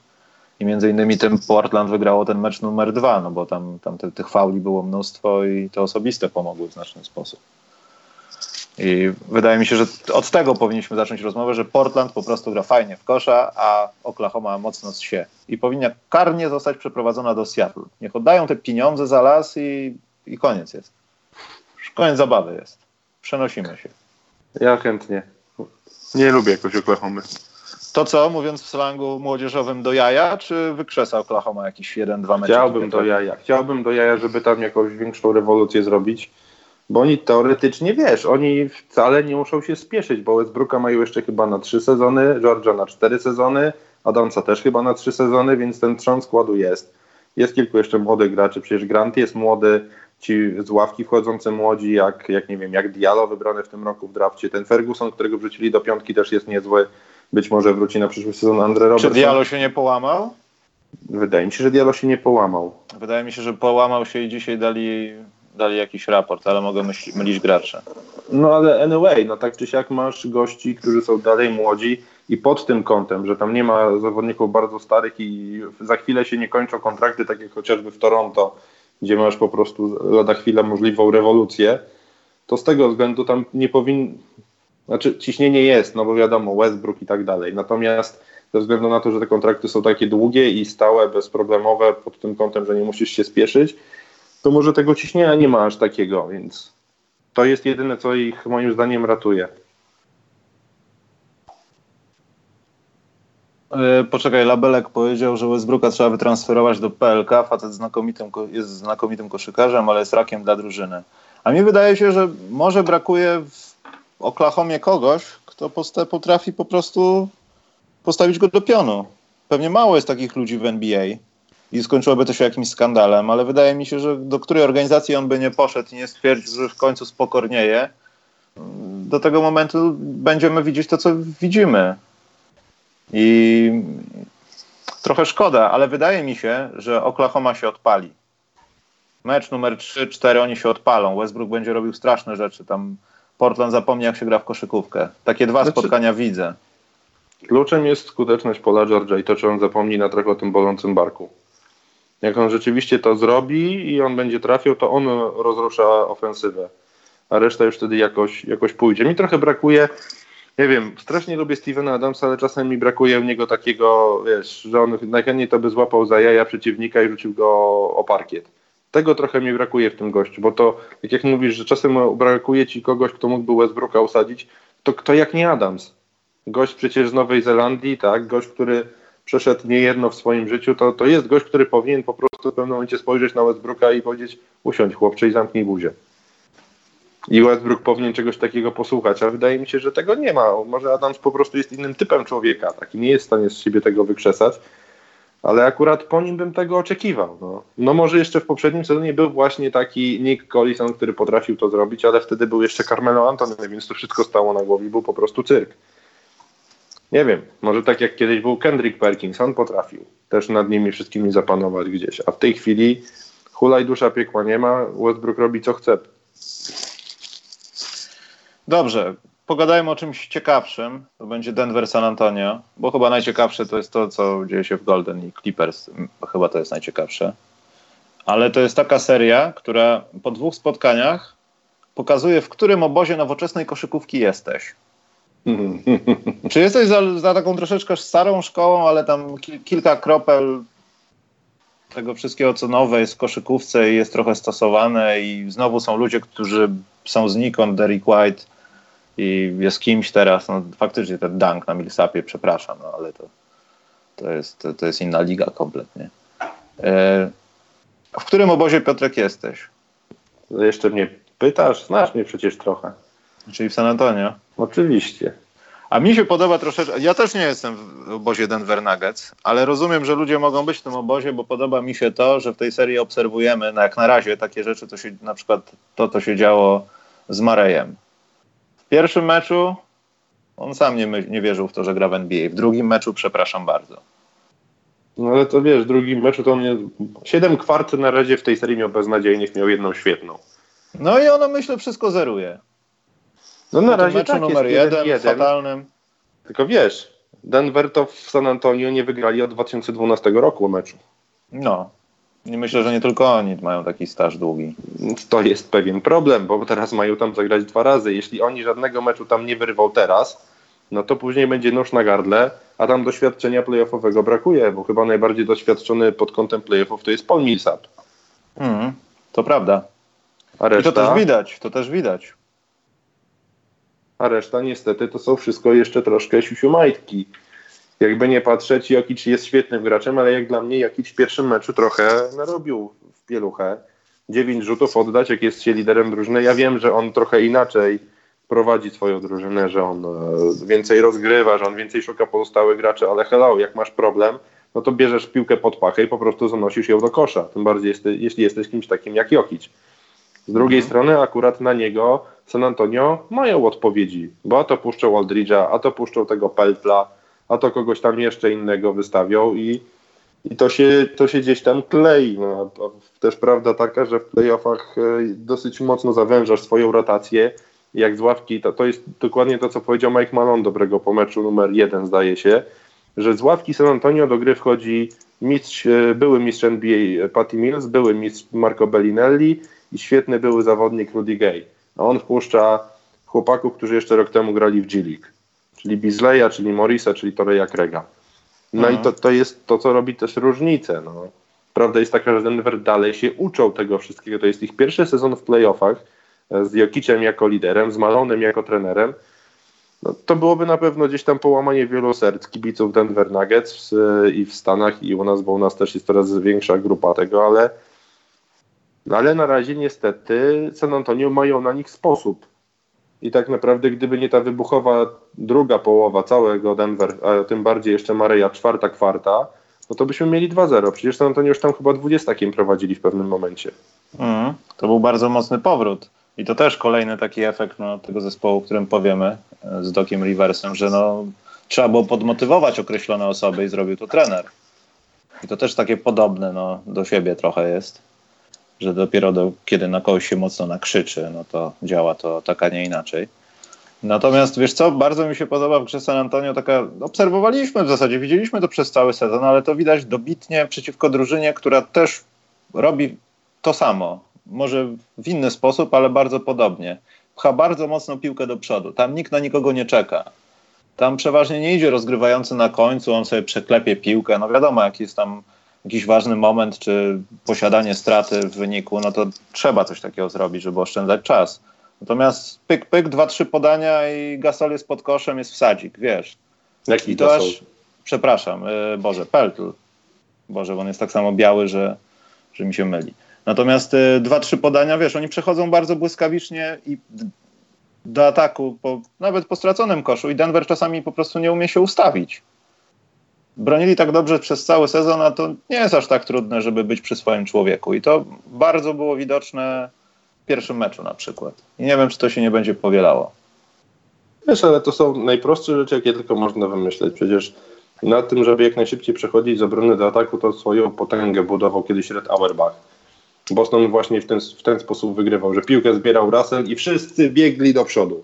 I między innymi tym Portland wygrało ten mecz numer dwa, no bo tam, tam te, tych fauli było mnóstwo i te osobiste pomogły w znaczny sposób. I wydaje mi się, że od tego powinniśmy zacząć rozmowę, że Portland po prostu gra fajnie w kosza, a Oklahoma mocno się. I powinna karnie zostać przeprowadzona do Seattle. Niech oddają te pieniądze za las i, i koniec jest. Koniec zabawy jest. Przenosimy się. Ja chętnie. Nie lubię jakoś Oklahomy. To co, mówiąc w slangu młodzieżowym, do jaja, czy wykrzesa Oklahoma jakiś jeden, dwa mecze? Chciałbym do jaja. Chciałbym do jaja, żeby tam jakąś większą rewolucję zrobić bo oni teoretycznie, wiesz, oni wcale nie muszą się spieszyć, bo Westbrooka mają jeszcze chyba na trzy sezony, Georgia na cztery sezony, Adamsa też chyba na trzy sezony, więc ten trzon składu jest. Jest kilku jeszcze młodych graczy, przecież Grant jest młody, ci z ławki wchodzący młodzi, jak, jak nie wiem, jak Diallo wybrany w tym roku w drafcie, ten Ferguson, którego wrzucili do piątki też jest niezły, być może wróci na przyszły sezon Andre Robertson. Czy Diallo się nie połamał? Wydaje mi się, że Diallo się nie połamał. Wydaje mi się, że połamał się i dzisiaj dali dali jakiś raport, ale mogę myśli, mylić gracze. No ale anyway, no tak czy siak masz gości, którzy są dalej młodzi i pod tym kątem, że tam nie ma zawodników bardzo starych i za chwilę się nie kończą kontrakty, tak jak chociażby w Toronto, gdzie masz po prostu lada chwilę możliwą rewolucję, to z tego względu tam nie powinno, znaczy ciśnienie jest, no bo wiadomo, Westbrook i tak dalej, natomiast ze względu na to, że te kontrakty są takie długie i stałe, bezproblemowe pod tym kątem, że nie musisz się spieszyć, to może tego ciśnienia nie ma aż takiego, więc to jest jedyne, co ich moim zdaniem ratuje. Poczekaj, Labelek powiedział, że Westbrooka trzeba wytransferować do PLK. Facet znakomitym, jest znakomitym koszykarzem, ale jest rakiem dla drużyny. A mi wydaje się, że może brakuje w Oklahomie kogoś, kto potrafi po prostu postawić go do pionu. Pewnie mało jest takich ludzi w NBA i skończyłoby to się jakimś skandalem, ale wydaje mi się, że do której organizacji on by nie poszedł i nie stwierdził, że w końcu spokornieje, do tego momentu będziemy widzieć to, co widzimy. I trochę szkoda, ale wydaje mi się, że Oklahoma się odpali. Mecz numer 3-4 oni się odpalą. Westbrook będzie robił straszne rzeczy. Tam Portland zapomni, jak się gra w koszykówkę. Takie dwa znaczy, spotkania widzę. Kluczem jest skuteczność Pola Georgia i to, czy on zapomni na trochę o tym bolącym barku. Jak on rzeczywiście to zrobi i on będzie trafił, to on rozrusza ofensywę, a reszta już wtedy jakoś, jakoś pójdzie. Mi trochę brakuje, nie wiem, strasznie lubię Stevena Adamsa, ale czasem mi brakuje u niego takiego, wiesz, że on najchętniej to by złapał za jaja przeciwnika i rzucił go o parkiet. Tego trochę mi brakuje w tym gościu, bo to, jak mówisz, że czasem brakuje ci kogoś, kto mógłby Westbrooka usadzić, to kto jak nie Adams? Gość przecież z Nowej Zelandii, tak? Gość, który przeszedł niejedno w swoim życiu, to, to jest gość, który powinien po prostu w pewnym momencie spojrzeć na Westbrooka i powiedzieć usiądź chłopcze i zamknij buzię. I Westbrook powinien czegoś takiego posłuchać, a wydaje mi się, że tego nie ma. Może Adams po prostu jest innym typem człowieka, taki nie jest w stanie z siebie tego wykrzesać, ale akurat po nim bym tego oczekiwał. No, no może jeszcze w poprzednim sezonie był właśnie taki Nick Collison, który potrafił to zrobić, ale wtedy był jeszcze Carmelo Antony, więc to wszystko stało na głowie był po prostu cyrk nie wiem, może tak jak kiedyś był Kendrick Perkins, on potrafił też nad nimi wszystkimi zapanować gdzieś, a w tej chwili hulaj dusza piekła nie ma, Westbrook robi co chce. Dobrze, pogadajmy o czymś ciekawszym, to będzie Denver San Antonio, bo chyba najciekawsze to jest to, co dzieje się w Golden i Clippers, chyba to jest najciekawsze. Ale to jest taka seria, która po dwóch spotkaniach pokazuje, w którym obozie nowoczesnej koszykówki jesteś. Czy jesteś za, za, taką troszeczkę starą szkołą, ale tam ki kilka kropel tego wszystkiego, co nowe jest w koszykówce i jest trochę stosowane i znowu są ludzie, którzy są znikąd, Derek White i jest kimś teraz, no faktycznie ten dunk na Millsapie, przepraszam, no ale to, to, jest, to, to jest inna liga kompletnie. E, w którym obozie, Piotrek, jesteś? Jeszcze mnie pytasz? Znasz mnie przecież trochę. Czyli w San Antonio? Oczywiście. A mi się podoba troszeczkę, ja też nie jestem w obozie Denver Nuggets, ale rozumiem, że ludzie mogą być w tym obozie, bo podoba mi się to, że w tej serii obserwujemy, no jak na razie takie rzeczy, to się na przykład to, co się działo z Marejem. W pierwszym meczu on sam nie, nie wierzył w to, że gra w NBA. W drugim meczu przepraszam bardzo. No ale to wiesz, w drugim meczu to on nie... Siedem kwart na razie w tej serii miał beznadziejnych, miał jedną świetną. No i ono myślę wszystko zeruje. No na razie meczu tak, numer jest jeden, 1-1. fatalnym. Tylko wiesz, Denver to w San Antonio nie wygrali od 2012 roku meczu. No. Myślę, że nie tylko oni mają taki staż długi. To jest pewien problem, bo teraz mają tam zagrać dwa razy. Jeśli oni żadnego meczu tam nie wyrwał teraz, no to później będzie nóż na gardle, a tam doświadczenia playoffowego brakuje, bo chyba najbardziej doświadczony pod kątem playoffów to jest Paul Millsap. Mhm, to prawda. A I to reszta, też widać, to też widać. a reszta niestety to są wszystko jeszcze troszkę siusiumajtki. Jakby nie patrzeć, Jokic jest świetnym graczem, ale jak dla mnie Jokic w pierwszym meczu trochę narobił w pieluchę. Dziewięć rzutów oddać, jak jest się liderem drużyny. Ja wiem, że on trochę inaczej prowadzi swoją drużynę, że on e, więcej rozgrywa, że on więcej szuka pozostałych graczy, ale hello, jak masz problem, no to bierzesz piłkę pod pachę i po prostu zanosisz ją do kosza. Tym bardziej, jeśli jesteś kimś takim jak Jokic. Z drugiej strony akurat na niego San Antonio mają odpowiedzi, bo a to puszczą Aldridge'a, a to puszczą tego Peltla, a to kogoś tam jeszcze innego wystawią i, i to, się, to się gdzieś tam klei. No, też prawda taka, że w playoffach e, dosyć mocno zawężasz swoją rotację. Jak z ławki, to, to jest dokładnie to, co powiedział Mike Malone dobrego po meczu numer jeden, zdaje się, że z ławki San Antonio do gry wchodzi mistrz, e, były mistrz NBA Patty Mills, były mistrz Marco Bellinelli i świetny były zawodnik Rudy Gay. A on wpuszcza chłopaków, którzy jeszcze rok temu grali w G League, czyli Beasleya, czyli Morrisa, czyli Toreya Craiga. No Mhm. i to, to jest to, co robi też różnicę. No. Prawda jest taka, że Denver dalej się uczą tego wszystkiego. To jest ich pierwszy sezon w playoffach e, z Jokiciem jako liderem, z Malonem jako trenerem. No, to byłoby na pewno gdzieś tam połamanie wielu serc kibiców Denver Nuggets e, i w Stanach i u nas, bo u nas też jest coraz większa grupa tego, ale, ale na razie niestety San Antonio mają na nich sposób. I tak naprawdę, gdyby nie ta wybuchowa druga połowa całego Denver, a tym bardziej jeszcze Mareja czwarta kwarta, no to byśmy mieli 2-0. Przecież San Antonio już tam chyba 20 prowadzili w pewnym momencie. Mhm. To był bardzo mocny powrót. I to też kolejny taki efekt no, tego zespołu, o którym powiemy e, z Dokiem Riversem, że no, trzeba było podmotywować określone osoby i zrobił to trener. I to też takie podobne no, do siebie trochę jest, że dopiero do, kiedy na kogoś się mocno nakrzyczy, no to działa to tak, a nie inaczej. Natomiast wiesz co, bardzo mi się podoba w grze San Antonio taka, obserwowaliśmy w zasadzie, widzieliśmy to przez cały sezon, ale to widać dobitnie przeciwko drużynie, która też robi to samo. Może w inny sposób, ale bardzo podobnie. Pcha bardzo mocno piłkę do przodu. Tam nikt na nikogo nie czeka. Tam przeważnie nie idzie rozgrywający na końcu, on sobie przeklepie piłkę. No wiadomo, jak jest tam jakiś ważny moment, czy posiadanie straty w wyniku, no to trzeba coś takiego zrobić, żeby oszczędzać czas. Natomiast pyk, pyk, dwa, trzy podania i Gasol jest pod koszem, jest wsadzik, wiesz. Jaki I to aż, przepraszam, y, Boże, Peltl. Boże, bo on jest tak samo biały, że, że mi się myli. Natomiast y, dwa, trzy podania, wiesz, oni przechodzą bardzo błyskawicznie i do ataku, po, nawet po straconym koszu i Denver czasami po prostu nie umie się ustawić. Bronili tak dobrze przez cały sezon, a to nie jest aż tak trudne, żeby być przy swoim człowieku. I to bardzo było widoczne w pierwszym meczu na przykład. I nie wiem, czy to się nie będzie powielało. Wiesz, ale to są najprostsze rzeczy, jakie tylko można wymyśleć. Przecież na tym, żeby jak najszybciej przechodzić z obrony do ataku, to swoją potęgę budował kiedyś Red Auerbach. Boston właśnie w ten, w ten sposób wygrywał, że piłkę zbierał Russell i wszyscy biegli do przodu.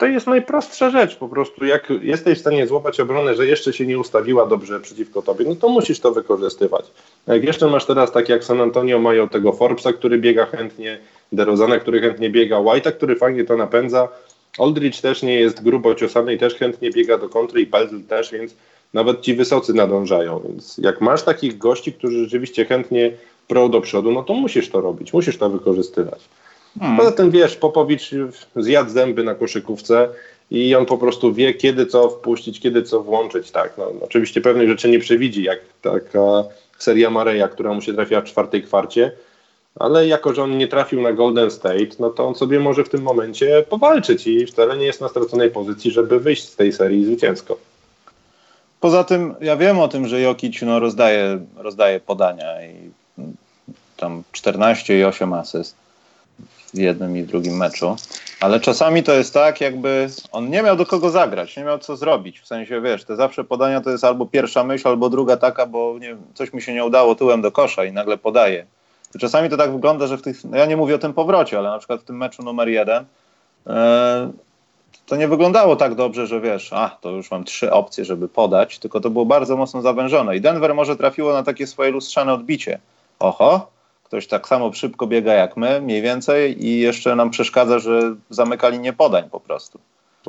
To jest najprostsza rzecz po prostu. Jak jesteś w stanie złapać obronę, że jeszcze się nie ustawiła dobrze przeciwko tobie, no to musisz to wykorzystywać. Jak jeszcze masz teraz tak jak San Antonio mają tego Forbesa, który biega chętnie, DeRozana, który chętnie biega, White'a, który fajnie to napędza, Aldridge też nie jest grubo ciosany i też chętnie biega do kontry i Peltl też, więc nawet ci wysocy nadążają. Więc jak masz takich gości, którzy rzeczywiście chętnie prą do przodu, no to musisz to robić, musisz to wykorzystywać. Poza tym wiesz, Popowicz zjadł zęby na koszykówce i on po prostu wie, kiedy co wpuścić, kiedy co włączyć. Tak, no, oczywiście pewnych rzeczy nie przewidzi, jak taka seria Mareja, która mu się trafiła w czwartej kwarcie, ale jako, że on nie trafił na Golden State, no to on sobie może w tym momencie powalczyć i wcale nie jest na straconej pozycji, żeby wyjść z tej serii zwycięsko. Poza tym ja wiem o tym, że Jokic no, rozdaje, rozdaje podania i tam 14 i 8 asyst w jednym i w drugim meczu. Ale czasami to jest tak, jakby on nie miał do kogo zagrać, nie miał co zrobić. W sensie, wiesz, te zawsze podania to jest albo pierwsza myśl, albo druga taka, bo nie, coś mi się nie udało tyłem do kosza i nagle podaje. Czasami to tak wygląda, że w tych, no ja nie mówię o tym powrocie, ale na przykład w tym meczu numer jeden e, to nie wyglądało tak dobrze, że wiesz, a to już mam trzy opcje, żeby podać, tylko to było bardzo mocno zawężone. I Denver może trafiło na takie swoje lustrzane odbicie. Oho, ktoś tak samo szybko biega jak my, mniej więcej, i jeszcze nam przeszkadza, że zamyka linię podań po prostu.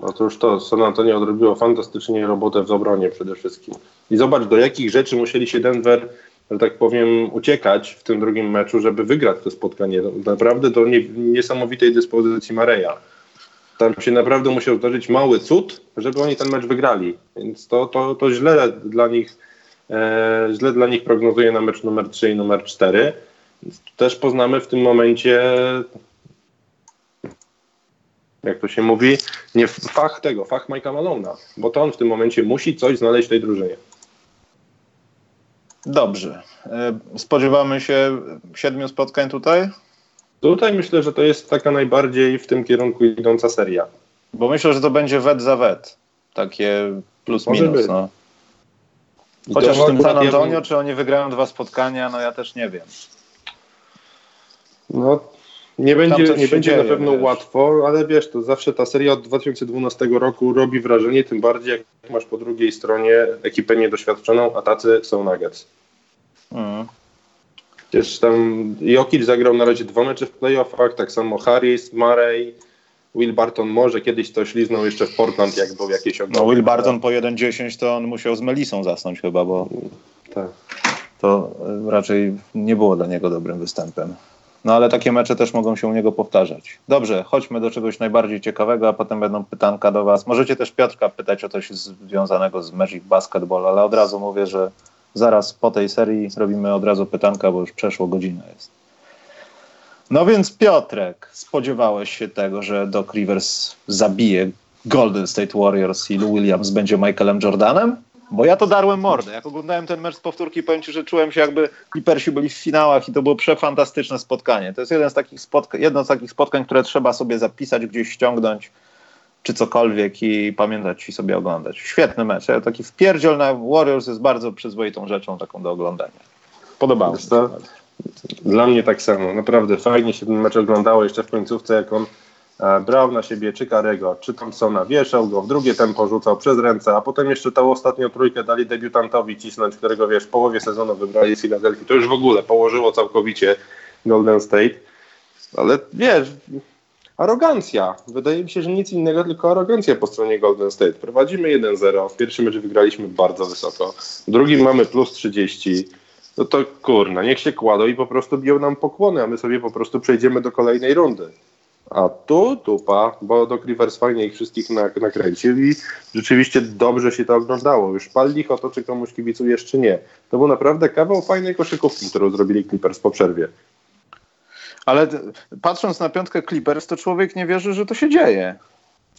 Otóż to, San Antonio odrobiło fantastycznie robotę w obronie przede wszystkim. I zobacz, do jakich rzeczy musieli się Denver, że tak powiem, uciekać w tym drugim meczu, żeby wygrać to spotkanie. Naprawdę do nie, niesamowitej dyspozycji Mareja. Tam się naprawdę musiał zdarzyć mały cud, żeby oni ten mecz wygrali. Więc to, to, to źle dla nich e, źle dla nich prognozuje na mecz numer 3 i numer 4 też poznamy w tym momencie, jak to się mówi, nie fach tego, fach Mike'a Malona, bo to on w tym momencie musi coś znaleźć w tej drużynie. Dobrze. E, spodziewamy się siedmiu spotkań tutaj? Tutaj myślę, że to jest taka najbardziej w tym kierunku idąca seria. Bo myślę, że to będzie wet za wet. Takie plus Może minus. No. Chociaż w tym San Antonio, czy oni wygrają dwa spotkania, no ja też nie wiem. No, nie będzie, nie będzie dzieje, na pewno wiesz. łatwo, ale wiesz, to zawsze ta seria od 2012 roku robi wrażenie, tym bardziej jak masz po drugiej stronie ekipę niedoświadczoną, a tacy są Nuggets. Mhm. Przecież tam Jokic zagrał na razie dwa mecze w playoffach, tak samo Harris, Murray, Will Barton może kiedyś to śliznął jeszcze w Portland, jak był jakieś ogromne. No Will Barton po 1-10 to on musiał z Melisą zasnąć chyba, bo tak. to raczej nie było dla niego dobrym występem. No ale takie mecze też mogą się u niego powtarzać. Dobrze, chodźmy do czegoś najbardziej ciekawego, a potem będą pytanka do Was. Możecie też Piotrka pytać o coś związanego z Magic Basketball, ale od razu mówię, że zaraz po tej serii robimy od razu pytanka, bo już przeszło godzina jest. No więc Piotrek, spodziewałeś się tego, że Doc Rivers zabije Golden State Warriors i Lou Williams będzie Michaelem Jordanem? Bo ja to darłem mordę. Jak oglądałem ten mecz z powtórki, powiem Ci, że czułem się jakby Clippersi byli w finałach i to było przefantastyczne spotkanie. To jest jeden z takich spotkań, jedno z takich spotkań, które trzeba sobie zapisać, gdzieś ściągnąć czy cokolwiek i pamiętać i sobie oglądać. Świetny mecz. Taki wpierdziel na Warriors jest bardzo przyzwoitą rzeczą taką do oglądania. Podobało mi się. Dla mnie tak samo. Naprawdę fajnie się ten mecz oglądało jeszcze w końcówce, jak on E, brał na siebie czy Karego, czy Thompsona, wieszał go, w drugie tempo rzucał przez ręce, a potem jeszcze tą ostatnią trójkę dali debiutantowi cisnąć, którego wiesz, w połowie sezonu wybrali z Philadelphia. To już w ogóle położyło całkowicie Golden State. Ale wiesz, arogancja. Wydaje mi się, że nic innego, tylko arogancja po stronie Golden State. Prowadzimy 1-0, w pierwszym meczu wygraliśmy bardzo wysoko, w drugim mamy plus 30. No to kurna, niech się kładą i po prostu biją nam pokłony, a my sobie po prostu przejdziemy do kolejnej rundy. A tu tupa, bo do Rivers fajnie ich wszystkich nakręcił i rzeczywiście dobrze się to oglądało. Już pal licho to, czy komuś kibicujesz, czy nie. To był naprawdę kawał fajnej koszykówki, którą zrobili Clippers po przerwie. Ale patrząc na piątkę Clippers, to człowiek nie wierzy, że to się dzieje.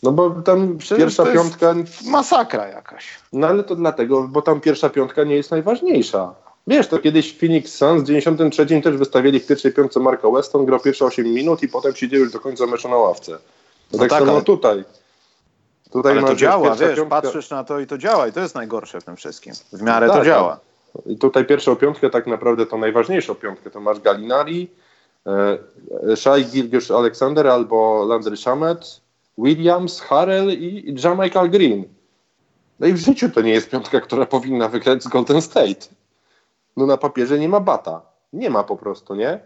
No bo tam Przecież pierwsza piątka. Masakra jakaś. No ale to dlatego, bo tam pierwsza piątka nie jest najważniejsza. Wiesz, to kiedyś Phoenix Suns w 93 też wystawili w pierwszej piątce Marka Weston, grał pierwsze 8 minut i potem siedział już do końca meczu na ławce. No, no tak, tak samo ale... tutaj. Tutaj ale to działa, wiesz, piątka... patrzysz na to i to działa i to jest najgorsze w tym wszystkim. W miarę tak, to działa. Tak. I tutaj pierwszą piątkę, tak naprawdę to najważniejszą piątkę, to masz Galinari, e, Shai Gilgish Alexander albo Landry Shamet, Williams, Harrell i, Jamichael Green. No i w życiu to nie jest piątka, która powinna wygrać z Golden State no na papierze nie ma bata. Nie ma po prostu, nie?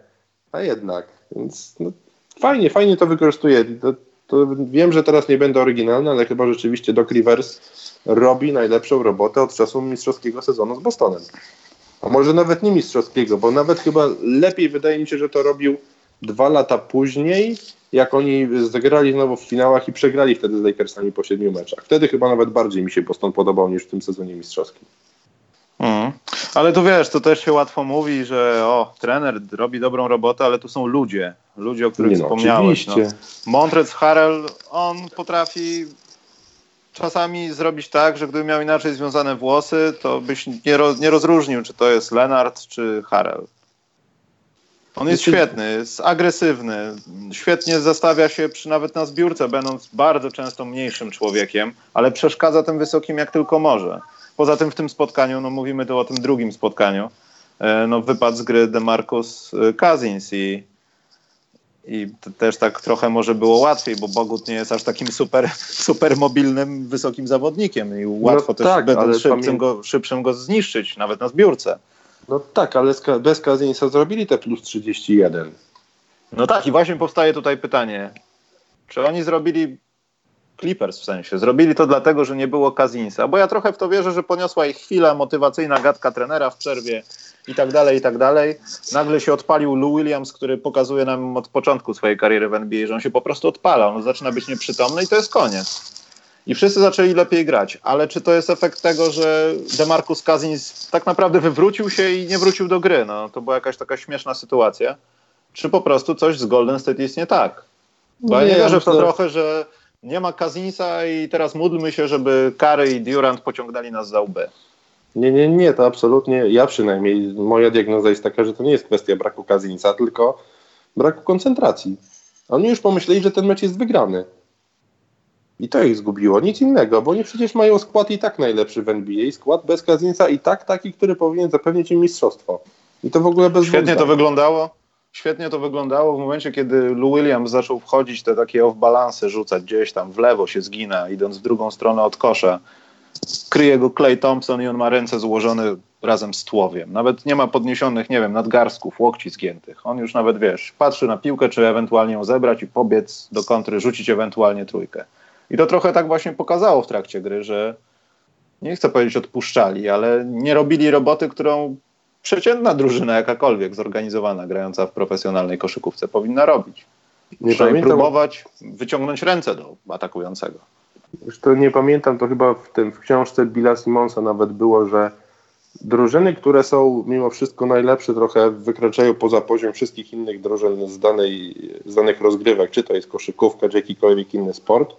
A jednak. Więc no, fajnie, fajnie to wykorzystuje. To, to wiem, że teraz nie będę oryginalny, ale chyba rzeczywiście Doc Rivers robi najlepszą robotę od czasu mistrzowskiego sezonu z Bostonem. A może nawet nie mistrzowskiego, bo nawet chyba lepiej wydaje mi się, że to robił dwa lata później, jak oni zagrali znowu w finałach i przegrali wtedy z Lakersami po siedmiu meczach. Wtedy chyba nawet bardziej mi się Boston podobał niż w tym sezonie mistrzowskim. Mm. Ale tu wiesz, to też się łatwo mówi, że o, trener robi dobrą robotę, ale tu są ludzie, ludzie, o których no, wspomniałeś. No. Montrez Harrell, on potrafi czasami zrobić tak, że gdyby miał inaczej związane włosy, to byś nie, nie rozróżnił, czy to jest Lenart, czy Harrell. On jest świetny, jest agresywny, świetnie zastawia się przy, nawet na zbiórce, będąc bardzo często mniejszym człowiekiem, ale przeszkadza tym wysokim jak tylko może. Poza tym w tym spotkaniu, no mówimy tu o tym drugim spotkaniu, e, no wypadł z gry DeMarcus e, Cousins i, i też tak trochę może było łatwiej, bo Bogut nie jest aż takim super, super mobilnym, wysokim zawodnikiem i łatwo no też tak, będąc szybszym, go, szybszym go zniszczyć, nawet na zbiórce. No tak, ale bez Cousinsa zrobili te plus 31. No tak i właśnie powstaje tutaj pytanie, czy oni zrobili Clippers w sensie. Zrobili to dlatego, że nie było Kazinsa, bo ja trochę w to wierzę, że poniosła ich chwila motywacyjna gadka trenera w przerwie i tak dalej, i tak dalej. Nagle się odpalił Lou Williams, który pokazuje nam od początku swojej kariery w NBA, że on się po prostu odpala, on zaczyna być nieprzytomny i to jest koniec. I wszyscy zaczęli lepiej grać, ale czy to jest efekt tego, że DeMarcus Cousins tak naprawdę wywrócił się i nie wrócił do gry? No, to była jakaś taka śmieszna sytuacja. Czy po prostu coś z Golden State jest nie tak? Bo nie, ja nie wierzę w to trochę, że nie ma Kazinsa i teraz módlmy się, żeby Kary i Durant pociągnęli nas za łby. Nie, nie, nie, to absolutnie, ja przynajmniej, moja diagnoza jest taka, że to nie jest kwestia braku Kazinsa, tylko braku koncentracji. Oni już pomyśleli, że ten mecz jest wygrany. I to ich zgubiło, nic innego, bo oni przecież mają skład i tak najlepszy w NBA, skład bez Kazinsa i tak taki, który powinien zapewnić im mistrzostwo. I to w ogóle bez Świetnie to wyglądało świetnie to wyglądało w momencie, kiedy Lou Williams zaczął wchodzić te takie off-balance rzucać gdzieś tam w lewo się zgina, idąc w drugą stronę od kosza. Kryje go Clay Thompson i on ma ręce złożone razem z tłowiem. Nawet nie ma podniesionych, nie wiem, nadgarstków, łokci zgiętych. On już nawet, wiesz, patrzy na piłkę, czy ewentualnie ją zebrać i pobiec do kontry, rzucić ewentualnie trójkę. I to trochę tak właśnie pokazało w trakcie gry, że nie chcę powiedzieć odpuszczali, ale nie robili roboty, którą przeciętna drużyna jakakolwiek zorganizowana, grająca w profesjonalnej koszykówce powinna robić. Nie pamiętam, próbować wyciągnąć ręce do atakującego. Już to nie pamiętam, to chyba w, tym, w książce Billa Simonsa nawet było, że drużyny, które są mimo wszystko najlepsze, trochę wykraczają poza poziom wszystkich innych drużyn z, danej, z danych rozgrywek, czy to jest koszykówka, czy jakikolwiek inny sport,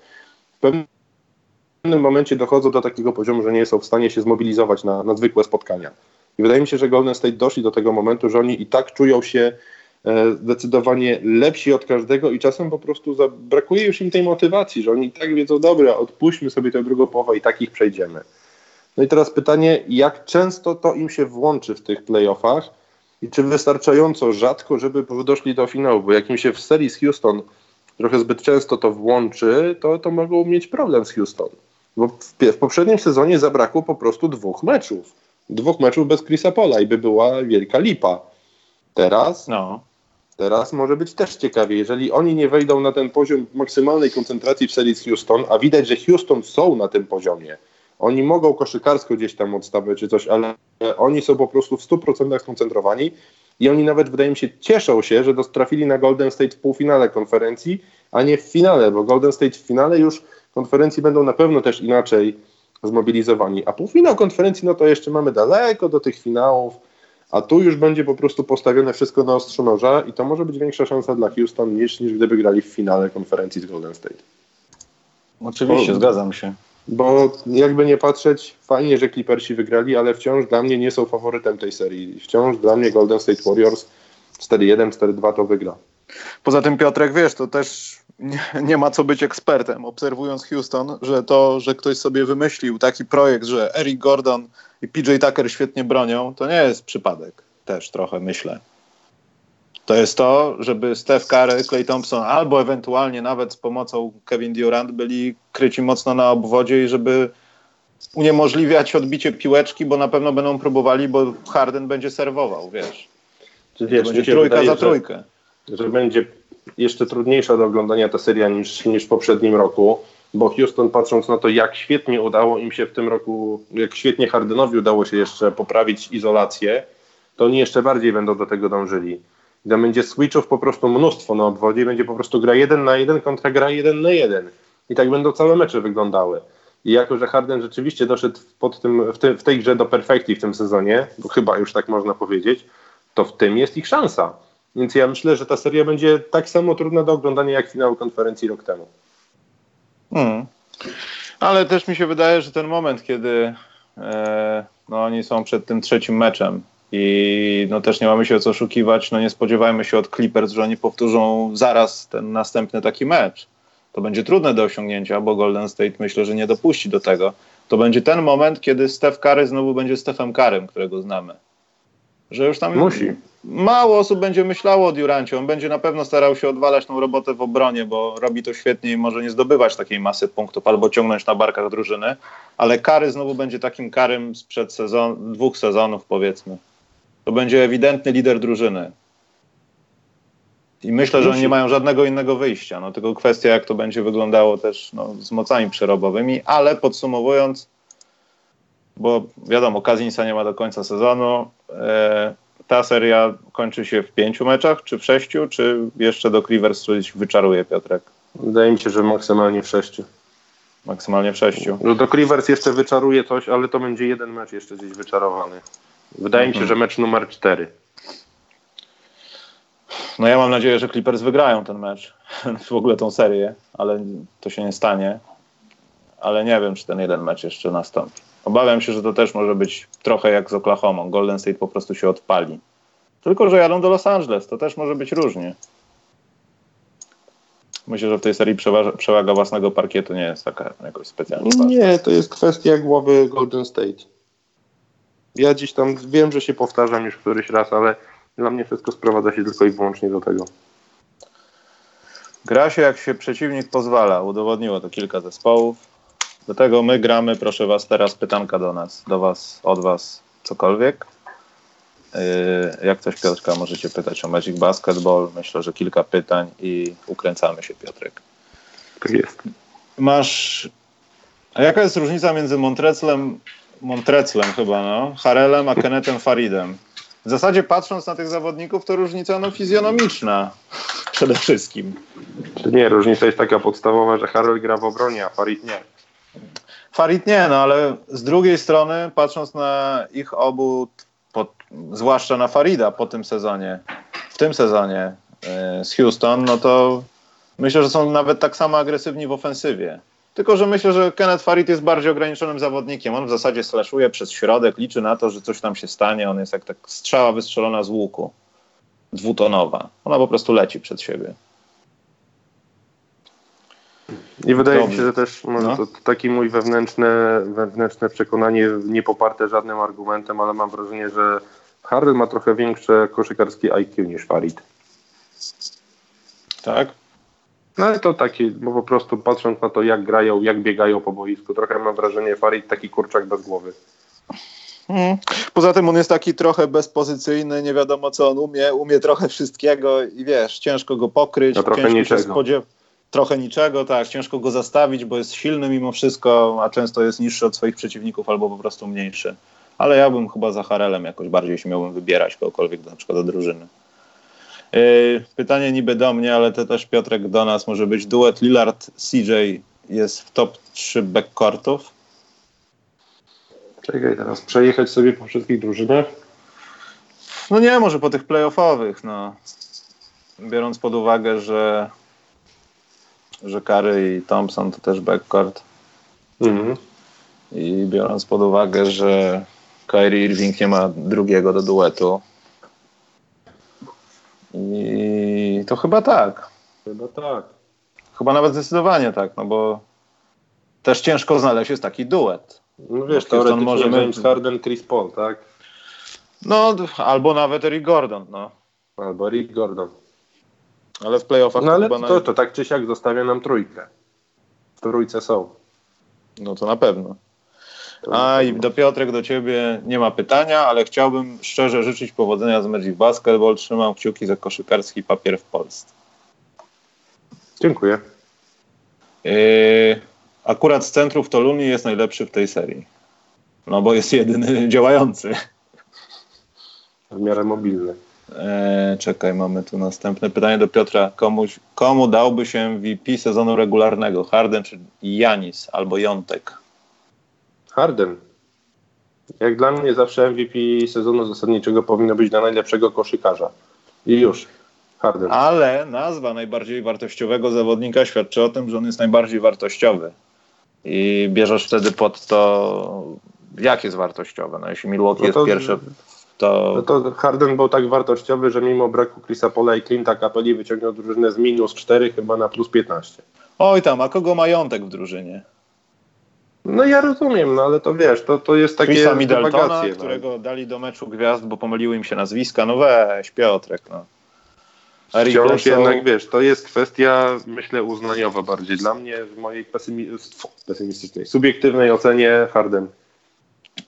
w pewnym momencie dochodzą do takiego poziomu, że nie są w stanie się zmobilizować na, na zwykłe spotkania. I wydaje mi się, że Golden State doszli do tego momentu, że oni i tak czują się e, zdecydowanie lepsi od każdego i czasem po prostu brakuje już im tej motywacji, że oni i tak wiedzą, dobra, odpuśćmy sobie tę drugą połowę i tak ich przejdziemy. No i teraz pytanie, jak często to im się włączy w tych playoffach i czy wystarczająco rzadko, żeby doszli do finału, bo jak im się w serii z Houston trochę zbyt często to włączy, to, to mogą mieć problem z Houston. Bo w, w poprzednim sezonie zabrakło po prostu dwóch meczów dwóch meczów bez Chrisa Pola i by była wielka lipa. Teraz, no. teraz może być też ciekawie. Jeżeli oni nie wejdą na ten poziom maksymalnej koncentracji w serii z Houston, a widać, że Houston są na tym poziomie, oni mogą koszykarsko gdzieś tam odstawiać czy coś, ale oni są po prostu w 100% skoncentrowani i oni nawet, wydaje mi się, cieszą się, że trafili na Golden State w półfinale konferencji, a nie w finale, bo Golden State w finale już konferencji będą na pewno też inaczej zmobilizowani. A półfinał konferencji, no to jeszcze mamy daleko do tych finałów, a tu już będzie po prostu postawione wszystko na ostrzu noża i to może być większa szansa dla Houston niż, niż gdyby grali w finale konferencji z Golden State. Oczywiście, bo, zgadzam się. Bo jakby nie patrzeć, fajnie, że Clippersi wygrali, ale wciąż dla mnie nie są faworytem tej serii. Wciąż dla mnie Golden State Warriors 4-1, 4-2 to wygra. Poza tym Piotrek, wiesz, to też nie, nie, ma co być ekspertem, obserwując Houston, że to, że ktoś sobie wymyślił taki projekt, że Eric Gordon i PJ Tucker świetnie bronią, to nie jest przypadek. Też trochę myślę. To jest to, żeby Steph Curry, Clay Thompson albo ewentualnie nawet z pomocą Kevin Durant byli kryci mocno na obwodzie i żeby uniemożliwiać odbicie piłeczki, bo na pewno będą próbowali, bo Harden będzie serwował, wiesz. Czy wiesz będzie trójka wydaje, za trójkę. Że, że będzie jeszcze trudniejsza do oglądania ta seria niż, niż w poprzednim roku, bo Houston patrząc na to, jak świetnie udało im się w tym roku, jak świetnie Hardenowi udało się jeszcze poprawić izolację, to oni jeszcze bardziej będą do tego dążyli. Tam będzie switchów po prostu mnóstwo na obwodzie i będzie po prostu gra jeden na jeden kontra gra jeden na jeden. I tak będą całe mecze wyglądały. I jako, że Harden rzeczywiście doszedł pod tym, w, te, w tej grze do perfekcji w tym sezonie, bo chyba już tak można powiedzieć, to w tym jest ich szansa. Więc ja myślę, że ta seria będzie tak samo trudna do oglądania jak finał konferencji rok temu. Hmm. Ale też mi się wydaje, że ten moment, kiedy e, no, oni są przed tym trzecim meczem I no też nie mamy się co oszukiwać, no nie spodziewajmy się od Clippers, że oni powtórzą zaraz ten następny taki mecz. To będzie trudne do osiągnięcia, bo Golden State myślę, że nie dopuści do tego. To będzie ten moment, kiedy Steph Curry znowu będzie Stephem Karym, którego znamy. Że już tam Musi. mało osób będzie myślało o Durancie. On będzie na pewno starał się odwalać tą robotę w obronie, bo robi to świetnie i może nie zdobywać takiej masy punktów albo ciągnąć na barkach drużyny. Ale Kary znowu będzie takim Karym sprzed sezon, dwóch sezonów, powiedzmy. To będzie ewidentny lider drużyny. I myślę, że oni nie mają żadnego innego wyjścia. No, tylko kwestia, jak to będzie wyglądało też no, z mocami przerobowymi, ale podsumowując, bo wiadomo, Kazinsa nie ma do końca sezonu. E, ta seria kończy się w pięciu meczach, czy w sześciu, czy jeszcze do Clippers coś wyczaruje Piotrek? Wydaje mi się, że maksymalnie w sześciu. Maksymalnie w sześciu. No do Clippers jeszcze wyczaruje coś, ale to będzie jeden mecz jeszcze gdzieś wyczarowany. Wydaje mi się, że mecz numer cztery. No ja mam nadzieję, że Clippers wygrają ten mecz, w ogóle tą serię, ale to się nie stanie. Ale nie wiem, czy ten jeden mecz jeszcze nastąpi. Obawiam się, że to też może być trochę jak z Oklahoma. Golden State po prostu się odpali. Tylko, że jadą do Los Angeles, to też może być różnie. Myślę, że w tej serii przewaga, przewaga własnego parkietu nie jest taka jakoś specjalnie ważna. Nie, to jest kwestia głowy Golden State. Ja dziś tam wiem, że się powtarzam już któryś raz, ale dla mnie wszystko sprowadza się tylko i wyłącznie do tego. Gra się jak się przeciwnik pozwala. Udowodniło to kilka zespołów. Do tego my gramy, proszę was, teraz pytanka do nas, do was, od was, cokolwiek. Yy, jak coś Piotrka możecie pytać o Magic Basketball. Myślę, że kilka pytań i ukręcamy się, Piotrek. Tak jest. Masz. A jaka jest różnica między Montreclem, Montreclem chyba, no, Harelem, a Kennethem Faridem? W zasadzie patrząc na tych zawodników, to różnica no, fizjonomiczna przede wszystkim. Czy nie, różnica jest taka podstawowa, że Harold gra w obronie, a Farid nie. Farid nie, no ale z drugiej strony, patrząc na ich obu, po, zwłaszcza na Farida po tym sezonie, w tym sezonie yy, z Houston, no to myślę, że są nawet tak samo agresywni w ofensywie. Tylko, że myślę, że Kenneth Farid jest bardziej ograniczonym zawodnikiem. On w zasadzie slashuje przez środek, liczy na to, że coś tam się stanie. On jest jak tak strzała wystrzelona z łuku, dwutonowa. Ona po prostu leci przed siebie. I wydaje Dobrze. mi się, że też może No. to taki mój wewnętrzne, wewnętrzne przekonanie, nie poparte żadnym argumentem, ale mam wrażenie, że Harrell ma trochę większe koszykarskie IQ niż Farid. Tak? No ale to takie, bo po prostu patrząc na to, jak grają, jak biegają po boisku, trochę mam wrażenie, Farid taki kurczak bez głowy. Mhm. Poza tym on jest taki trochę bezpozycyjny, nie wiadomo co on umie, umie trochę wszystkiego i wiesz, ciężko go pokryć, A trochę ciężko niczego. się spodziew- trochę niczego, tak, ciężko go zastawić, bo jest silny mimo wszystko, a często jest niższy od swoich przeciwników albo po prostu mniejszy. Ale ja bym chyba za Harelem jakoś bardziej, jeśli miałbym wybierać kogokolwiek na przykład do drużyny. Yy, Pytanie niby do mnie, ale to też Piotrek do nas może być. Duet Lillard-CJ jest w top 3 backcourtów. Czekaj teraz, przejechać sobie po wszystkich drużynach? No nie, może po tych playoffowych, no. Biorąc pod uwagę, że, że Curry i Thompson to też backcourt Mhm. i biorąc pod uwagę, że Kyrie Irving nie ma drugiego do duetu i to chyba tak. Chyba tak. Chyba nawet zdecydowanie tak, no bo też ciężko znaleźć jest taki duet. No wiesz, teoretycznie możemy- James Harden, Chris Paul, tak? No, albo nawet Eric Gordon, no. Albo Rick Gordon. Ale w playoffach No ale to, na... to tak czy siak zostawia nam trójkę. W trójce są. No to na pewno. To A i do Piotrek, do ciebie nie ma pytania, ale chciałbym szczerze życzyć powodzenia z Magic Basketball. Trzymam kciuki za koszykarski papier w Polsce. Dziękuję. Yy, akurat z centrów w Toluni jest najlepszy w tej serii. No bo jest jedyny działający. W miarę mobilny. Eee, czekaj, mamy tu następne pytanie do Piotra. Komuś, komu dałby się MVP sezonu regularnego? Harden czy Janis albo Jątek? Harden. Jak dla mnie zawsze MVP sezonu zasadniczego powinno być dla najlepszego koszykarza. I już. Harden. Ale nazwa najbardziej wartościowego zawodnika świadczy o tym, że on jest najbardziej wartościowy. I bierzesz wtedy pod to, jak jest wartościowe. No jeśli Milwaukee No to- jest pierwsze to... No to Harden był tak wartościowy, że mimo braku Chrisa Pola i Clint'a Capelli wyciągnął drużynę z minus 4 chyba na plus 15. Oj tam, a kogo majątek w drużynie? No ja rozumiem, no ale to wiesz, to, to jest takie Chrisa Middletona, no. którego dali do meczu gwiazd, bo pomyliły im się nazwiska. No weź, Piotrek, no. Wciąż jednak, wiesz, to jest kwestia, myślę, uznaniowa bardziej. Dla mnie, w mojej pesymi pesymistycznej, subiektywnej ocenie Harden.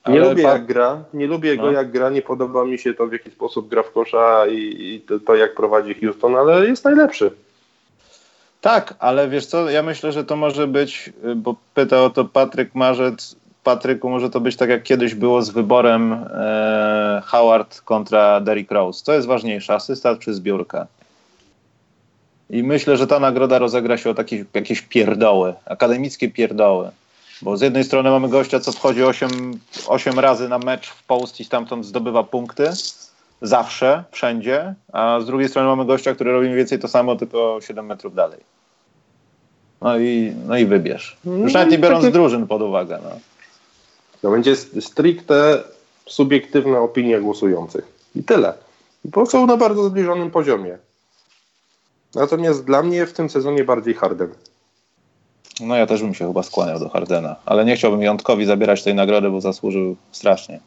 Nie Ale lubię jak gra, nie lubię no. go jak gra, nie podoba mi się to w jaki sposób gra w kosza i, i to, to, jak prowadzi Houston, ale jest najlepszy. Tak, ale wiesz co, ja myślę, że to może być, bo pytał o to Patryk Marzec, Patryku, może to być tak jak kiedyś było z wyborem e, Howard kontra Derrick Rose. Co jest ważniejsze, asystent czy zbiórka? I myślę, że ta nagroda rozegra się o takie jakieś pierdoły, akademickie pierdoły. Bo z jednej strony mamy gościa, co wchodzi 8, 8 razy na mecz w post i stamtąd zdobywa punkty. Zawsze, wszędzie. A z drugiej strony mamy gościa, który robi mniej więcej to samo, tylko 7 metrów dalej. No i, no i wybierz. Już nawet nie no biorąc takie... drużyn pod uwagę. No. To będzie stricte subiektywna opinia głosujących. I tyle. Bo są na bardzo zbliżonym poziomie. Natomiast dla mnie w tym sezonie bardziej Harden. No ja też bym się chyba skłaniał do Hardena, ale nie chciałbym Jątkowi zabierać tej nagrody, bo zasłużył strasznie.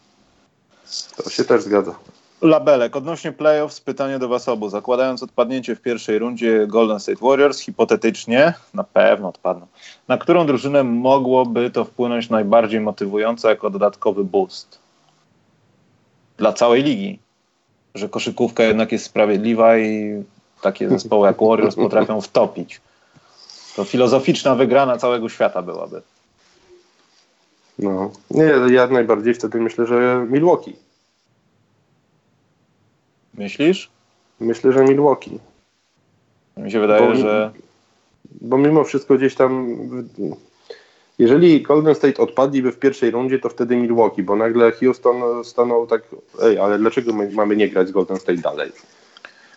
To się też zgadza. Labelek, odnośnie playoffs, pytanie do Was obu. Zakładając odpadnięcie w pierwszej rundzie Golden State Warriors, hipotetycznie, na pewno odpadną, na którą drużynę mogłoby to wpłynąć najbardziej motywująco jako dodatkowy boost? Dla całej ligi. Że koszykówka jednak jest sprawiedliwa i takie zespoły jak Warriors potrafią wtopić. To filozoficzna wygrana całego świata byłaby. No, nie, ja najbardziej wtedy myślę, że Milwaukee. Myślisz? Myślę, że Milwaukee. Mi się wydaje, bo, że. Bo mimo wszystko gdzieś tam. Jeżeli Golden State odpadliby w pierwszej rundzie, to wtedy Milwaukee, bo nagle Houston stanął tak. Ej, ale dlaczego my mamy nie grać z Golden State dalej?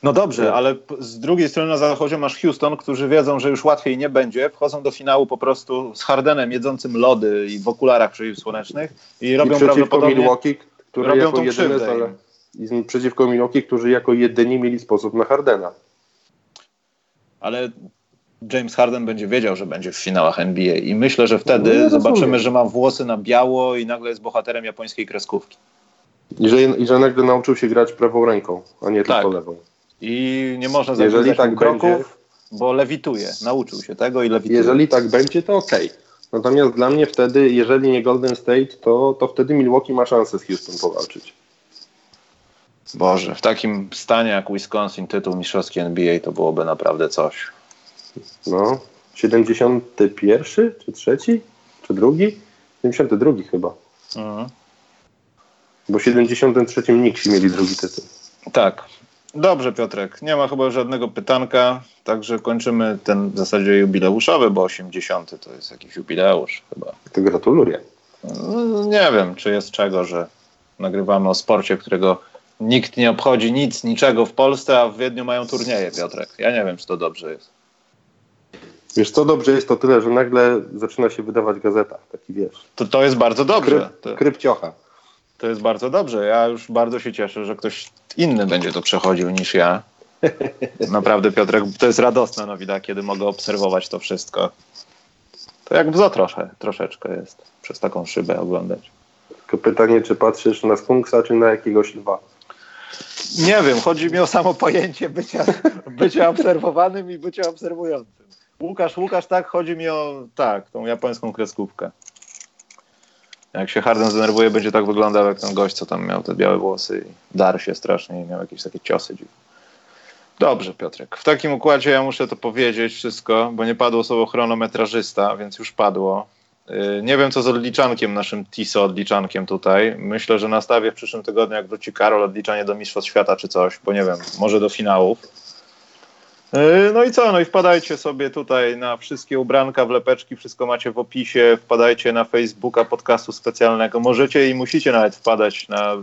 No dobrze, ale z drugiej strony na zachodzie masz Houston, którzy wiedzą, że już łatwiej nie będzie. Wchodzą do finału po prostu z Hardenem jedzącym lody i w okularach przeciwsłonecznych i robią I prawdopodobnie Milwaukee, który robią jako jedyny, ale i przeciwko Milwaukee, którzy jako jedyni mieli sposób na Hardena. Ale James Harden będzie wiedział, że będzie w finałach NBA i myślę, że wtedy no, zobaczymy, że ma włosy na biało i nagle jest bohaterem japońskiej kreskówki. I że, I że nagle nauczył się grać prawą ręką, a nie tak. tylko lewą. I nie można zrobić tak kroków, będzie, bo lewituje. Nauczył się tego i lewituje. Jeżeli tak będzie, to ok. Natomiast dla mnie wtedy, jeżeli nie Golden State, to, to wtedy Milwaukee ma szansę z Houston powalczyć. Boże, w takim stanie jak Wisconsin tytuł mistrzowski NBA to byłoby naprawdę coś. No, 71 czy trzeci? Czy drugi? 72 chyba. Mhm. Bo w 73 Nixi mieli drugi tytuł. Tak. Dobrze, Piotrek. Nie ma chyba żadnego pytanka, także kończymy ten w zasadzie jubileuszowy, bo 80 to jest jakiś jubileusz chyba. To gratuluję. No, nie wiem, czy jest czego, że nagrywamy o sporcie, którego nikt nie obchodzi nic, niczego w Polsce, a w Wiedniu mają turnieje, Piotrek. Ja nie wiem, czy to dobrze jest. Wiesz, co dobrze jest to tyle, że nagle zaczyna się wydawać gazeta, taki wiesz. To, to jest bardzo dobrze. Kryp, krypciocha. To jest bardzo dobrze. Ja już bardzo się cieszę, że ktoś inny będzie to przechodził niż ja. Naprawdę, Piotrek, to jest radosna nowina, kiedy mogę obserwować to wszystko. To jak bzo trosze, troszeczkę jest przez taką szybę oglądać. Tylko pytanie, czy patrzysz na skunksa, czy na jakiegoś lwa? Nie wiem, chodzi mi o samo pojęcie bycia, bycia obserwowanym i bycia obserwującym. Łukasz, Łukasz, tak, chodzi mi o tak, tą japońską kreskówkę. Jak się Harden zdenerwuje, będzie tak wyglądał jak ten gość, co tam miał te białe włosy i dar się strasznie i miał jakieś takie ciosy dziwne. Dobrze, Piotrek. W takim układzie ja muszę to powiedzieć wszystko, bo nie padło słowo chronometrażysta, więc już padło. Y, nie wiem, co z odliczankiem, naszym TISO odliczankiem tutaj. Myślę, że nastawię w przyszłym tygodniu, jak wróci Karol, odliczanie do Mistrzostw Świata czy coś, bo nie wiem, może do finałów. Y, no i co? No i wpadajcie sobie tutaj na wszystkie ubranka, wlepeczki, wszystko macie w opisie. Wpadajcie na Facebooka podcastu specjalnego. Możecie i musicie nawet wpadać na y,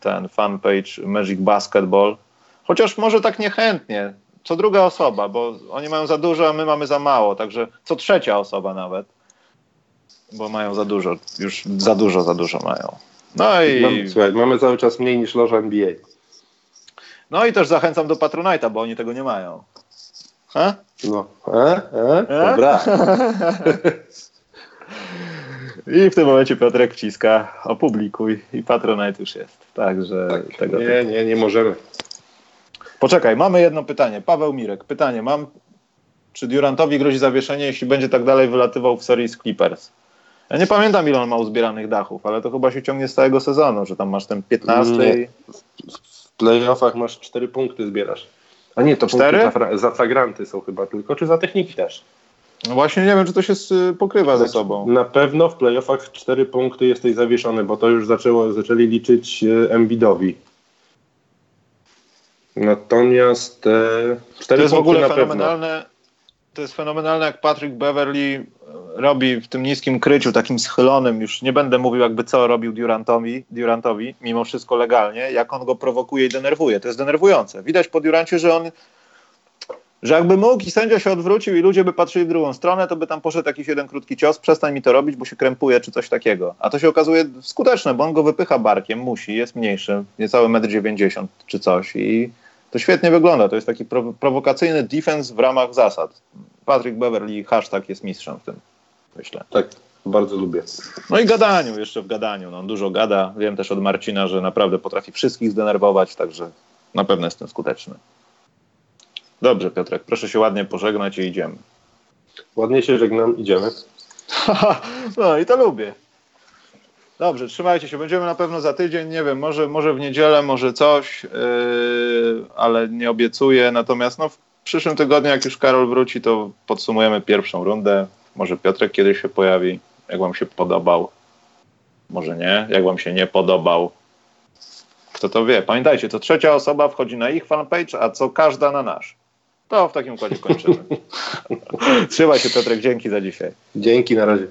ten fanpage Magic Basketball. Chociaż może tak niechętnie. Co druga osoba, bo oni mają za dużo, a my mamy za mało. Także co trzecia osoba nawet bo mają za dużo, już za dużo, za dużo mają. No i, słuchaj, mamy cały czas mniej niż loża NBA. No i też zachęcam do Patronite'a, bo oni tego nie mają. Ha? No, e? E? E? Dobra. I w tym momencie Piotrek wciska opublikuj i Patronite już jest. Także tego Nie, nie, nie możemy. Poczekaj, mamy jedno pytanie. Paweł Mirek, pytanie mam. Czy Durantowi grozi zawieszenie, jeśli będzie tak dalej wylatywał w serii z Clippers? Ja nie pamiętam, ile on ma uzbieranych dachów, ale to chyba się ciągnie z całego sezonu, że tam masz ten 15. Nie. W playoffach masz 4 punkty zbierasz. A nie, to Cztery? punkty za, za flagranty są chyba tylko, czy za techniki też? No właśnie nie wiem, czy to się pokrywa ze sobą. Na pewno w playoffach 4 punkty jesteś zawieszony, bo to już zaczęło, zaczęli liczyć e, Embiidowi. Natomiast e, 4 To jest w punkty ogóle na pewno. fenomenalne. To jest fenomenalne, jak Patrick Beverly robi w tym niskim kryciu, takim schylonym, już nie będę mówił jakby co robił Durantowi, Durantowi, mimo wszystko legalnie, jak on go prowokuje i denerwuje. To jest denerwujące. Widać po Durancie, że on, że jakby mógł i sędzia się odwrócił i ludzie by patrzyli w drugą stronę, to by tam poszedł jakiś jeden krótki cios, przestań mi to robić, bo się krępuje czy coś takiego. A to się okazuje skuteczne, bo on go wypycha barkiem, musi, jest mniejszy, niecałe 1,90 m czy coś i to świetnie wygląda. To jest taki prow- prowokacyjny defense w ramach zasad. Patrick Beverly hashtag jest mistrzem w tym, myślę. Tak, bardzo lubię. No i gadaniu, jeszcze w gadaniu. No, on dużo gada. Wiem też od Marcina, że naprawdę potrafi wszystkich zdenerwować, także na pewno jest tym skuteczny. Dobrze, Piotrek, proszę się ładnie pożegnać i idziemy. Ładnie się żegnam, idziemy. no i to lubię. Dobrze, trzymajcie się. Będziemy na pewno za tydzień. Nie wiem, może, może w niedzielę, może coś, yy, ale nie obiecuję. Natomiast no, w przyszłym tygodniu, jak już Karol wróci, to podsumujemy pierwszą rundę. Może Piotrek kiedyś się pojawi. Jak Wam się podobał? Może nie. Jak Wam się nie podobał? Kto to wie? Pamiętajcie, to trzecia osoba wchodzi na ich fanpage, a co każda na nasz. To w takim układzie kończymy. Trzymaj się, Piotrek. Dzięki za dzisiaj. Dzięki, na razie.